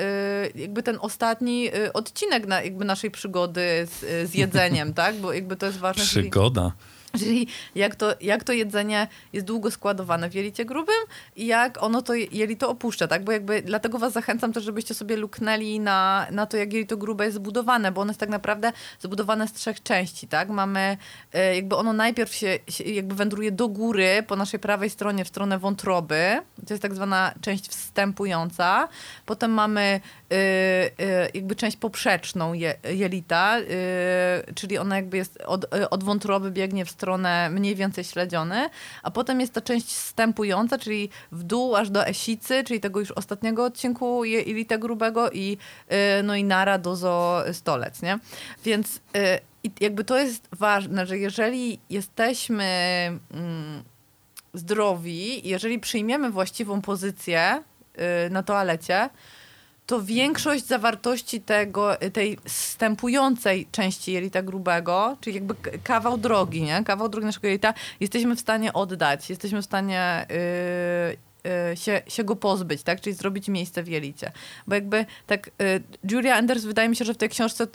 jakby ten ostatni y, odcinek na, jakby naszej przygody z, z jedzeniem, tak? Bo jakby to jest ważne. Przygoda. Czyli Czyli jak to, jak to jedzenie jest długo składowane w jelicie grubym i jak ono to jelito opuszcza, tak? Bo jakby dlatego was zachęcam też, żebyście sobie luknęli na, na to, jak jelito grube jest zbudowane, bo ono jest tak naprawdę zbudowane z trzech części, tak? Mamy, e, jakby ono najpierw się, się jakby wędruje do góry po naszej prawej stronie w stronę wątroby, to jest tak zwana część wstępująca, potem mamy y, y, jakby część poprzeczną je, jelita, czyli ona jakby jest od, od wątroby biegnie w stronę mniej więcej śledziony, a potem jest ta część wstępująca, czyli w dół aż do Esicy, czyli tego już ostatniego odcinku jelita grubego i, y, no i nara dozo stolec, nie? Więc y, jakby to jest ważne, że jeżeli jesteśmy mm, zdrowi, jeżeli przyjmiemy właściwą pozycję y, na toalecie, to większość zawartości tego, tej stępującej części jelita grubego, czyli jakby kawał drogi, nie? Kawał drogi naszego jelita, jesteśmy w stanie oddać, jesteśmy w stanie yy, się, się go pozbyć, tak? Czyli zrobić miejsce w jelicie. Bo jakby tak yy, Julia Enders wydaje mi się, że w tej książce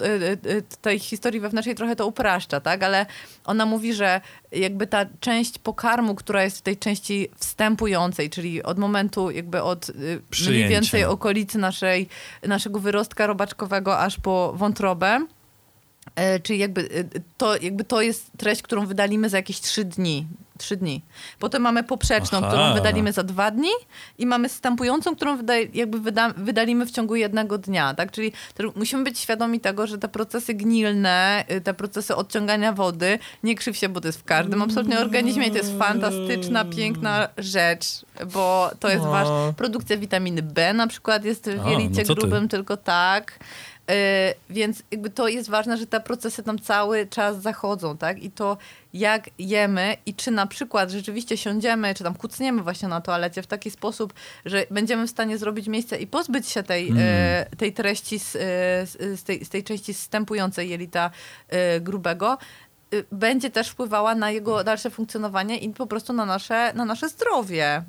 yy, tej historii wewnętrznej trochę to upraszcza, tak? Ale ona mówi, że jakby ta część pokarmu, która jest w tej części wstępującej, czyli od momentu jakby od yy, mniej więcej okolicy naszej, naszego wyrostka robaczkowego aż po wątrobę, Czyli jakby e, to, jakby to jest treść, którą wydalimy za jakieś trzy dni. Trzy dni. Potem mamy poprzeczną, Aha. którą wydalimy za dwa dni i mamy stępującą, którą wyda, jakby wyda, wydalimy w ciągu jednego dnia. Tak? Czyli musimy być świadomi tego, że te procesy gnilne, y, te procesy odciągania wody, nie krzyw się, bo to jest w każdym absolutnie organizmie i to jest fantastyczna, piękna rzecz, bo to jest No. ważne. Produkcja witaminy B na przykład jest w A, jelicie no co ty? grubym tylko tak. Yy, więc jakby to jest ważne, że te procesy tam cały czas zachodzą, tak? I to jak jemy i czy na przykład rzeczywiście siądziemy, czy tam kucniemy właśnie na toalecie w taki sposób, że będziemy w stanie zrobić miejsce i pozbyć się tej, Mm. e, tej treści z, e, z, z, tej, z tej części wstępującej jelita e, grubego, e, będzie też wpływała na jego dalsze funkcjonowanie i po prostu na nasze, na nasze zdrowie.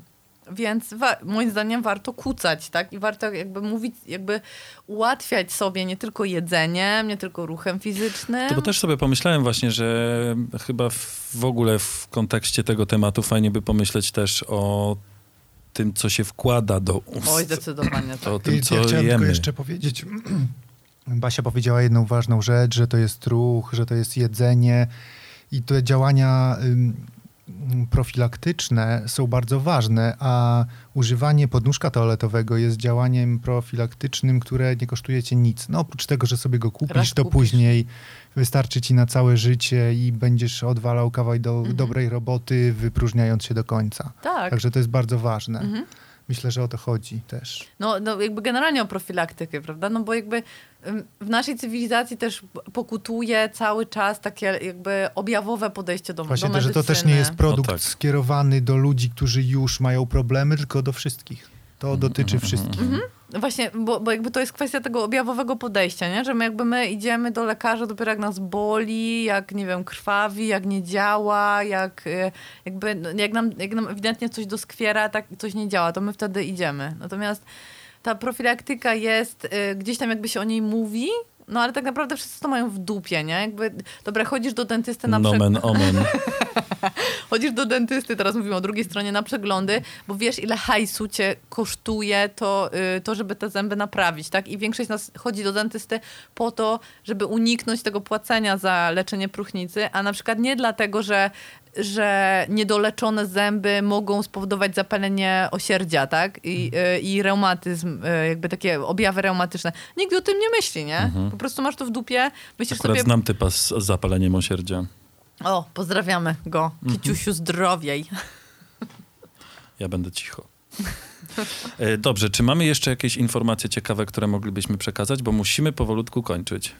Więc wa- moim zdaniem warto kucać, tak? I warto jakby mówić, jakby ułatwiać sobie nie tylko jedzeniem, nie tylko ruchem fizycznym. To bo też sobie pomyślałem właśnie, że chyba w, w ogóle w kontekście tego tematu fajnie by pomyśleć też o tym, co się wkłada do ust. Oj, zdecydowanie tak. o tym, I co ja chciałem tylko jemy. jeszcze powiedzieć, [clears throat] Basia powiedziała jedną ważną rzecz, że to jest ruch, że to jest jedzenie i te działania ym, profilaktyczne są bardzo ważne, a używanie podnóżka toaletowego jest działaniem profilaktycznym, które nie kosztuje cię nic. No oprócz tego, że sobie go kupisz, Raz to kupisz. później wystarczy ci na całe życie i będziesz odwalał kawał do, Mhm. dobrej roboty, wypróżniając się do końca. Tak. Także to jest bardzo ważne. Mhm. Myślę, że o to chodzi też. No, no jakby generalnie o profilaktykę, prawda? No bo jakby w naszej cywilizacji też pokutuje cały czas takie jakby objawowe podejście do, Właśnie do to, że medycyny. to też nie jest produkt No tak. skierowany do ludzi, którzy już mają problemy, tylko do wszystkich. To dotyczy wszystkich. Właśnie, bo, bo jakby to jest kwestia tego objawowego podejścia, nie? że my jakby my idziemy do lekarza dopiero jak nas boli, jak nie wiem, krwawi, jak nie działa, jak e, jakby, no, jak nam, jak nam ewidentnie coś doskwiera, tak coś nie działa, to my wtedy idziemy. Natomiast ta profilaktyka jest, e, gdzieś tam jakby się o niej mówi, no ale tak naprawdę wszyscy to mają w dupie, nie? Jakby, dobra, chodzisz do dentysty na. Nomen omen. [laughs] Chodzisz do dentysty, teraz mówimy o drugiej stronie, na przeglądy, bo wiesz, ile hajsu cię kosztuje to, y, to żeby te zęby naprawić, tak? I większość z nas chodzi do dentysty po to, żeby uniknąć tego płacenia za leczenie próchnicy, a na przykład nie dlatego, że że niedoleczone zęby mogą spowodować zapalenie osierdzia, tak? I, y, i reumatyzm, y, jakby takie objawy reumatyczne. Nikt o tym nie myśli, nie? Po prostu masz to w dupie, myślisz Akurat sobie... znam typa z, z zapaleniem osierdzia. O, pozdrawiamy go. Kiciusiu, zdrowiej. Ja będę cicho. E, Dobrze, czy mamy jeszcze jakieś informacje ciekawe, które moglibyśmy przekazać? Bo musimy powolutku kończyć.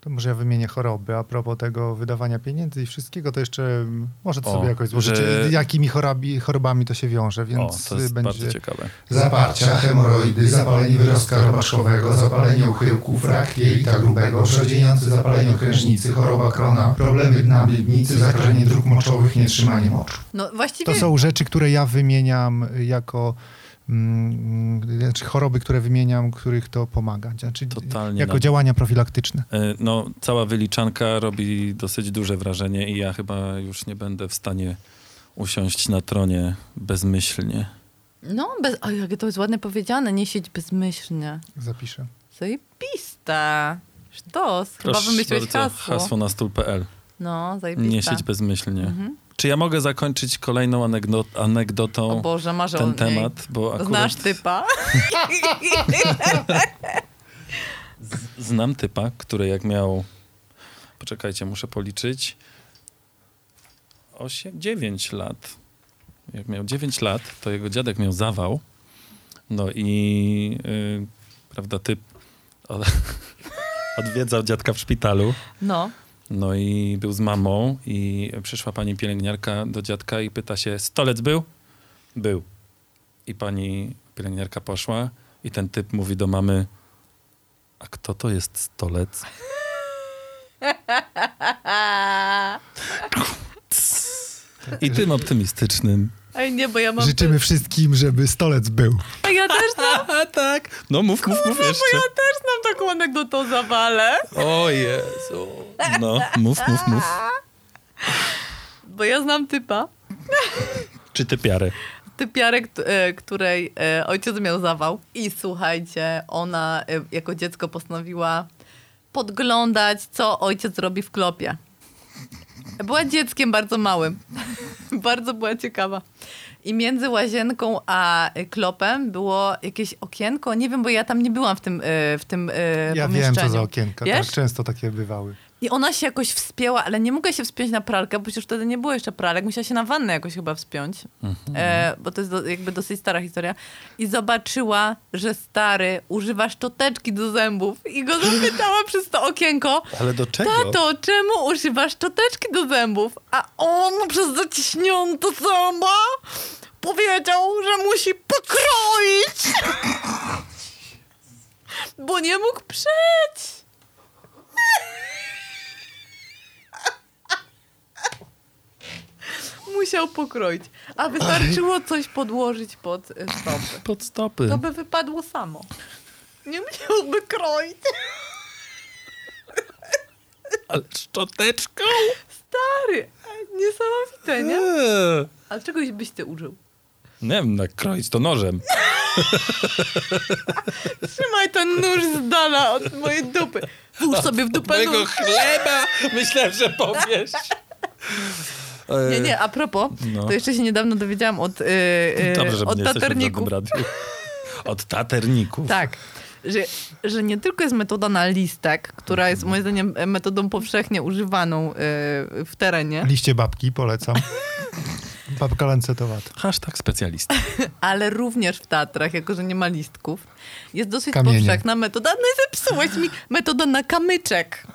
To może ja wymienię choroby. A propos tego wydawania pieniędzy i wszystkiego, to jeszcze mm, może to O, sobie jakoś złożycie, że- jakimi chorobi, chorobami to się wiąże, O, więc to jest będzie bardzo ciekawe. Zaparcia, hemoroidy, zapalenie wyrostka robaczkowego, zapalenie uchyłków, rak jelita grubego, przodziejące zapalenie krężnicy, choroba krona, problemy dna miednicy, zakażenie dróg moczowych, nietrzymanie moczu. No właściwie... To są rzeczy, które ja wymieniam jako znaczy choroby, które wymieniam, których to pomaga. Znaczy, Totalnie jako na- działania profilaktyczne. E, No, cała wyliczanka robi dosyć duże wrażenie i ja chyba już nie będę w stanie usiąść na tronie bezmyślnie. No, bez... o, jakie to jest ładnie powiedziane, nie siedź bezmyślnie. Zapiszę. Zajebista. Sztos, chyba wymyśliłeś bardzo, hasło. hasło na stół.pl. No, zajebista. Nie siedź bezmyślnie. Mhm. Czy ja mogę zakończyć kolejną anegdo- O anegdotą Boże, marzę o ten temat? Bo akurat Znasz typa? [laughs] znam typa, który jak miał... Poczekajcie, muszę policzyć. 8, 9 lat. Jak miał 9 lat, to jego dziadek miał zawał. No i yy, prawda, typ od, [laughs] odwiedzał dziadka w szpitalu. No. No i był z mamą i przyszła pani pielęgniarka do dziadka i pyta się, stolec był? Był. I pani pielęgniarka poszła i ten typ mówi do mamy, a kto to jest stolec? [laughs] I tym optymistycznym. Ej, nie, bo ja mam... Życzymy wszystkim, żeby stolec był. A ja też znam, [laughs] A tak. No mów, mów, mów bo jeszcze. ja też znam taką anegdotę o zawale. O Jezu. No, mów, mów, mów. Bo ja znam typa, Czy ty piarę? typiarę, kt- e, której e, ojciec miał zawał. I słuchajcie, ona e, jako dziecko postanowiła podglądać, co ojciec robi w klopie. Była dzieckiem bardzo małym. [laughs] bardzo była ciekawa. I między łazienką a e, klopem było jakieś okienko. Nie wiem, bo ja tam nie byłam w tym, e, w tym Ja wiem, pomieszczeniu. co za okienka. Wiesz? Tak często takie bywały. I ona się jakoś wspięła, ale nie mogła się wspiąć na pralkę, bo przecież wtedy nie było jeszcze pralek. Musiała się na wannę jakoś chyba wspiąć, e, bo to jest do, jakby dosyć stara historia. I zobaczyła, że stary używa szczoteczki do zębów. I go zapytała przez to okienko, Ale do czego? tato, czemu używasz szczoteczki do zębów? A on przez zaciśnięte zęba powiedział, że musi pokroić, bo nie mógł przeć. Musiał pokroić. A wystarczyło coś podłożyć pod y, stopy. Pod stopy. To by wypadło samo. Nie musiałby kroić. Ale szczoteczką? Stary, niesamowite, nie? Eee. Ale czegoś byś ty użył? Nie wiem, na kroić to nożem. [laughs] Trzymaj ten nóż z dala od mojej dupy. Włóż sobie w dupę Mojego nóż. chleba! Myślałem, że powiesz. [laughs] Nie, nie, a propos, No. to jeszcze się niedawno dowiedziałam od, yy, yy, Dobrze, że od nie radiu. Od taterników. Tak. Że, że nie tylko jest metoda na listek, która jest moim zdaniem metodą powszechnie używaną yy, w terenie, Liście babki, polecam. Babka lancetowata. Hashtag specjalista. [laughs] ale również w Tatrach, jako że nie ma listków, jest dosyć Kamienie. powszechna metoda, no i zepsułeś mi metoda na kamyczek.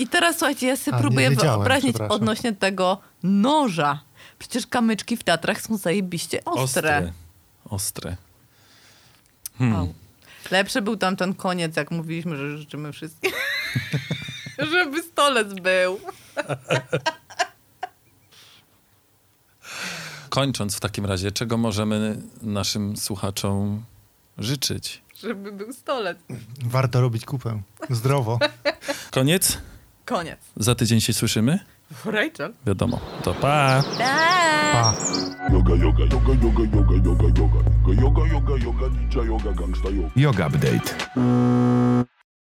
I teraz słuchajcie, ja sobie A, próbuję wyobrazić odnośnie tego noża. Przecież kamyczki w Tatrach są zajebiście ostre. Ostre. Ostre. Hmm. Lepszy był tam ten koniec, jak mówiliśmy, że życzymy wszystkim. [laughs] Żeby stolec był. [laughs] Kończąc w takim razie, czego możemy naszym słuchaczom życzyć? Żeby był stolec. Warto robić kupę. Zdrowo. Koniec? Koniec. Za tydzień się słyszymy? Rachel. Wiadomo. To pa. Pa. Yoga, yoga, yoga, yoga, yoga, yoga, yoga. Yoga, yoga, yoga, ninja yoga, gangsta yoga. Yoga update.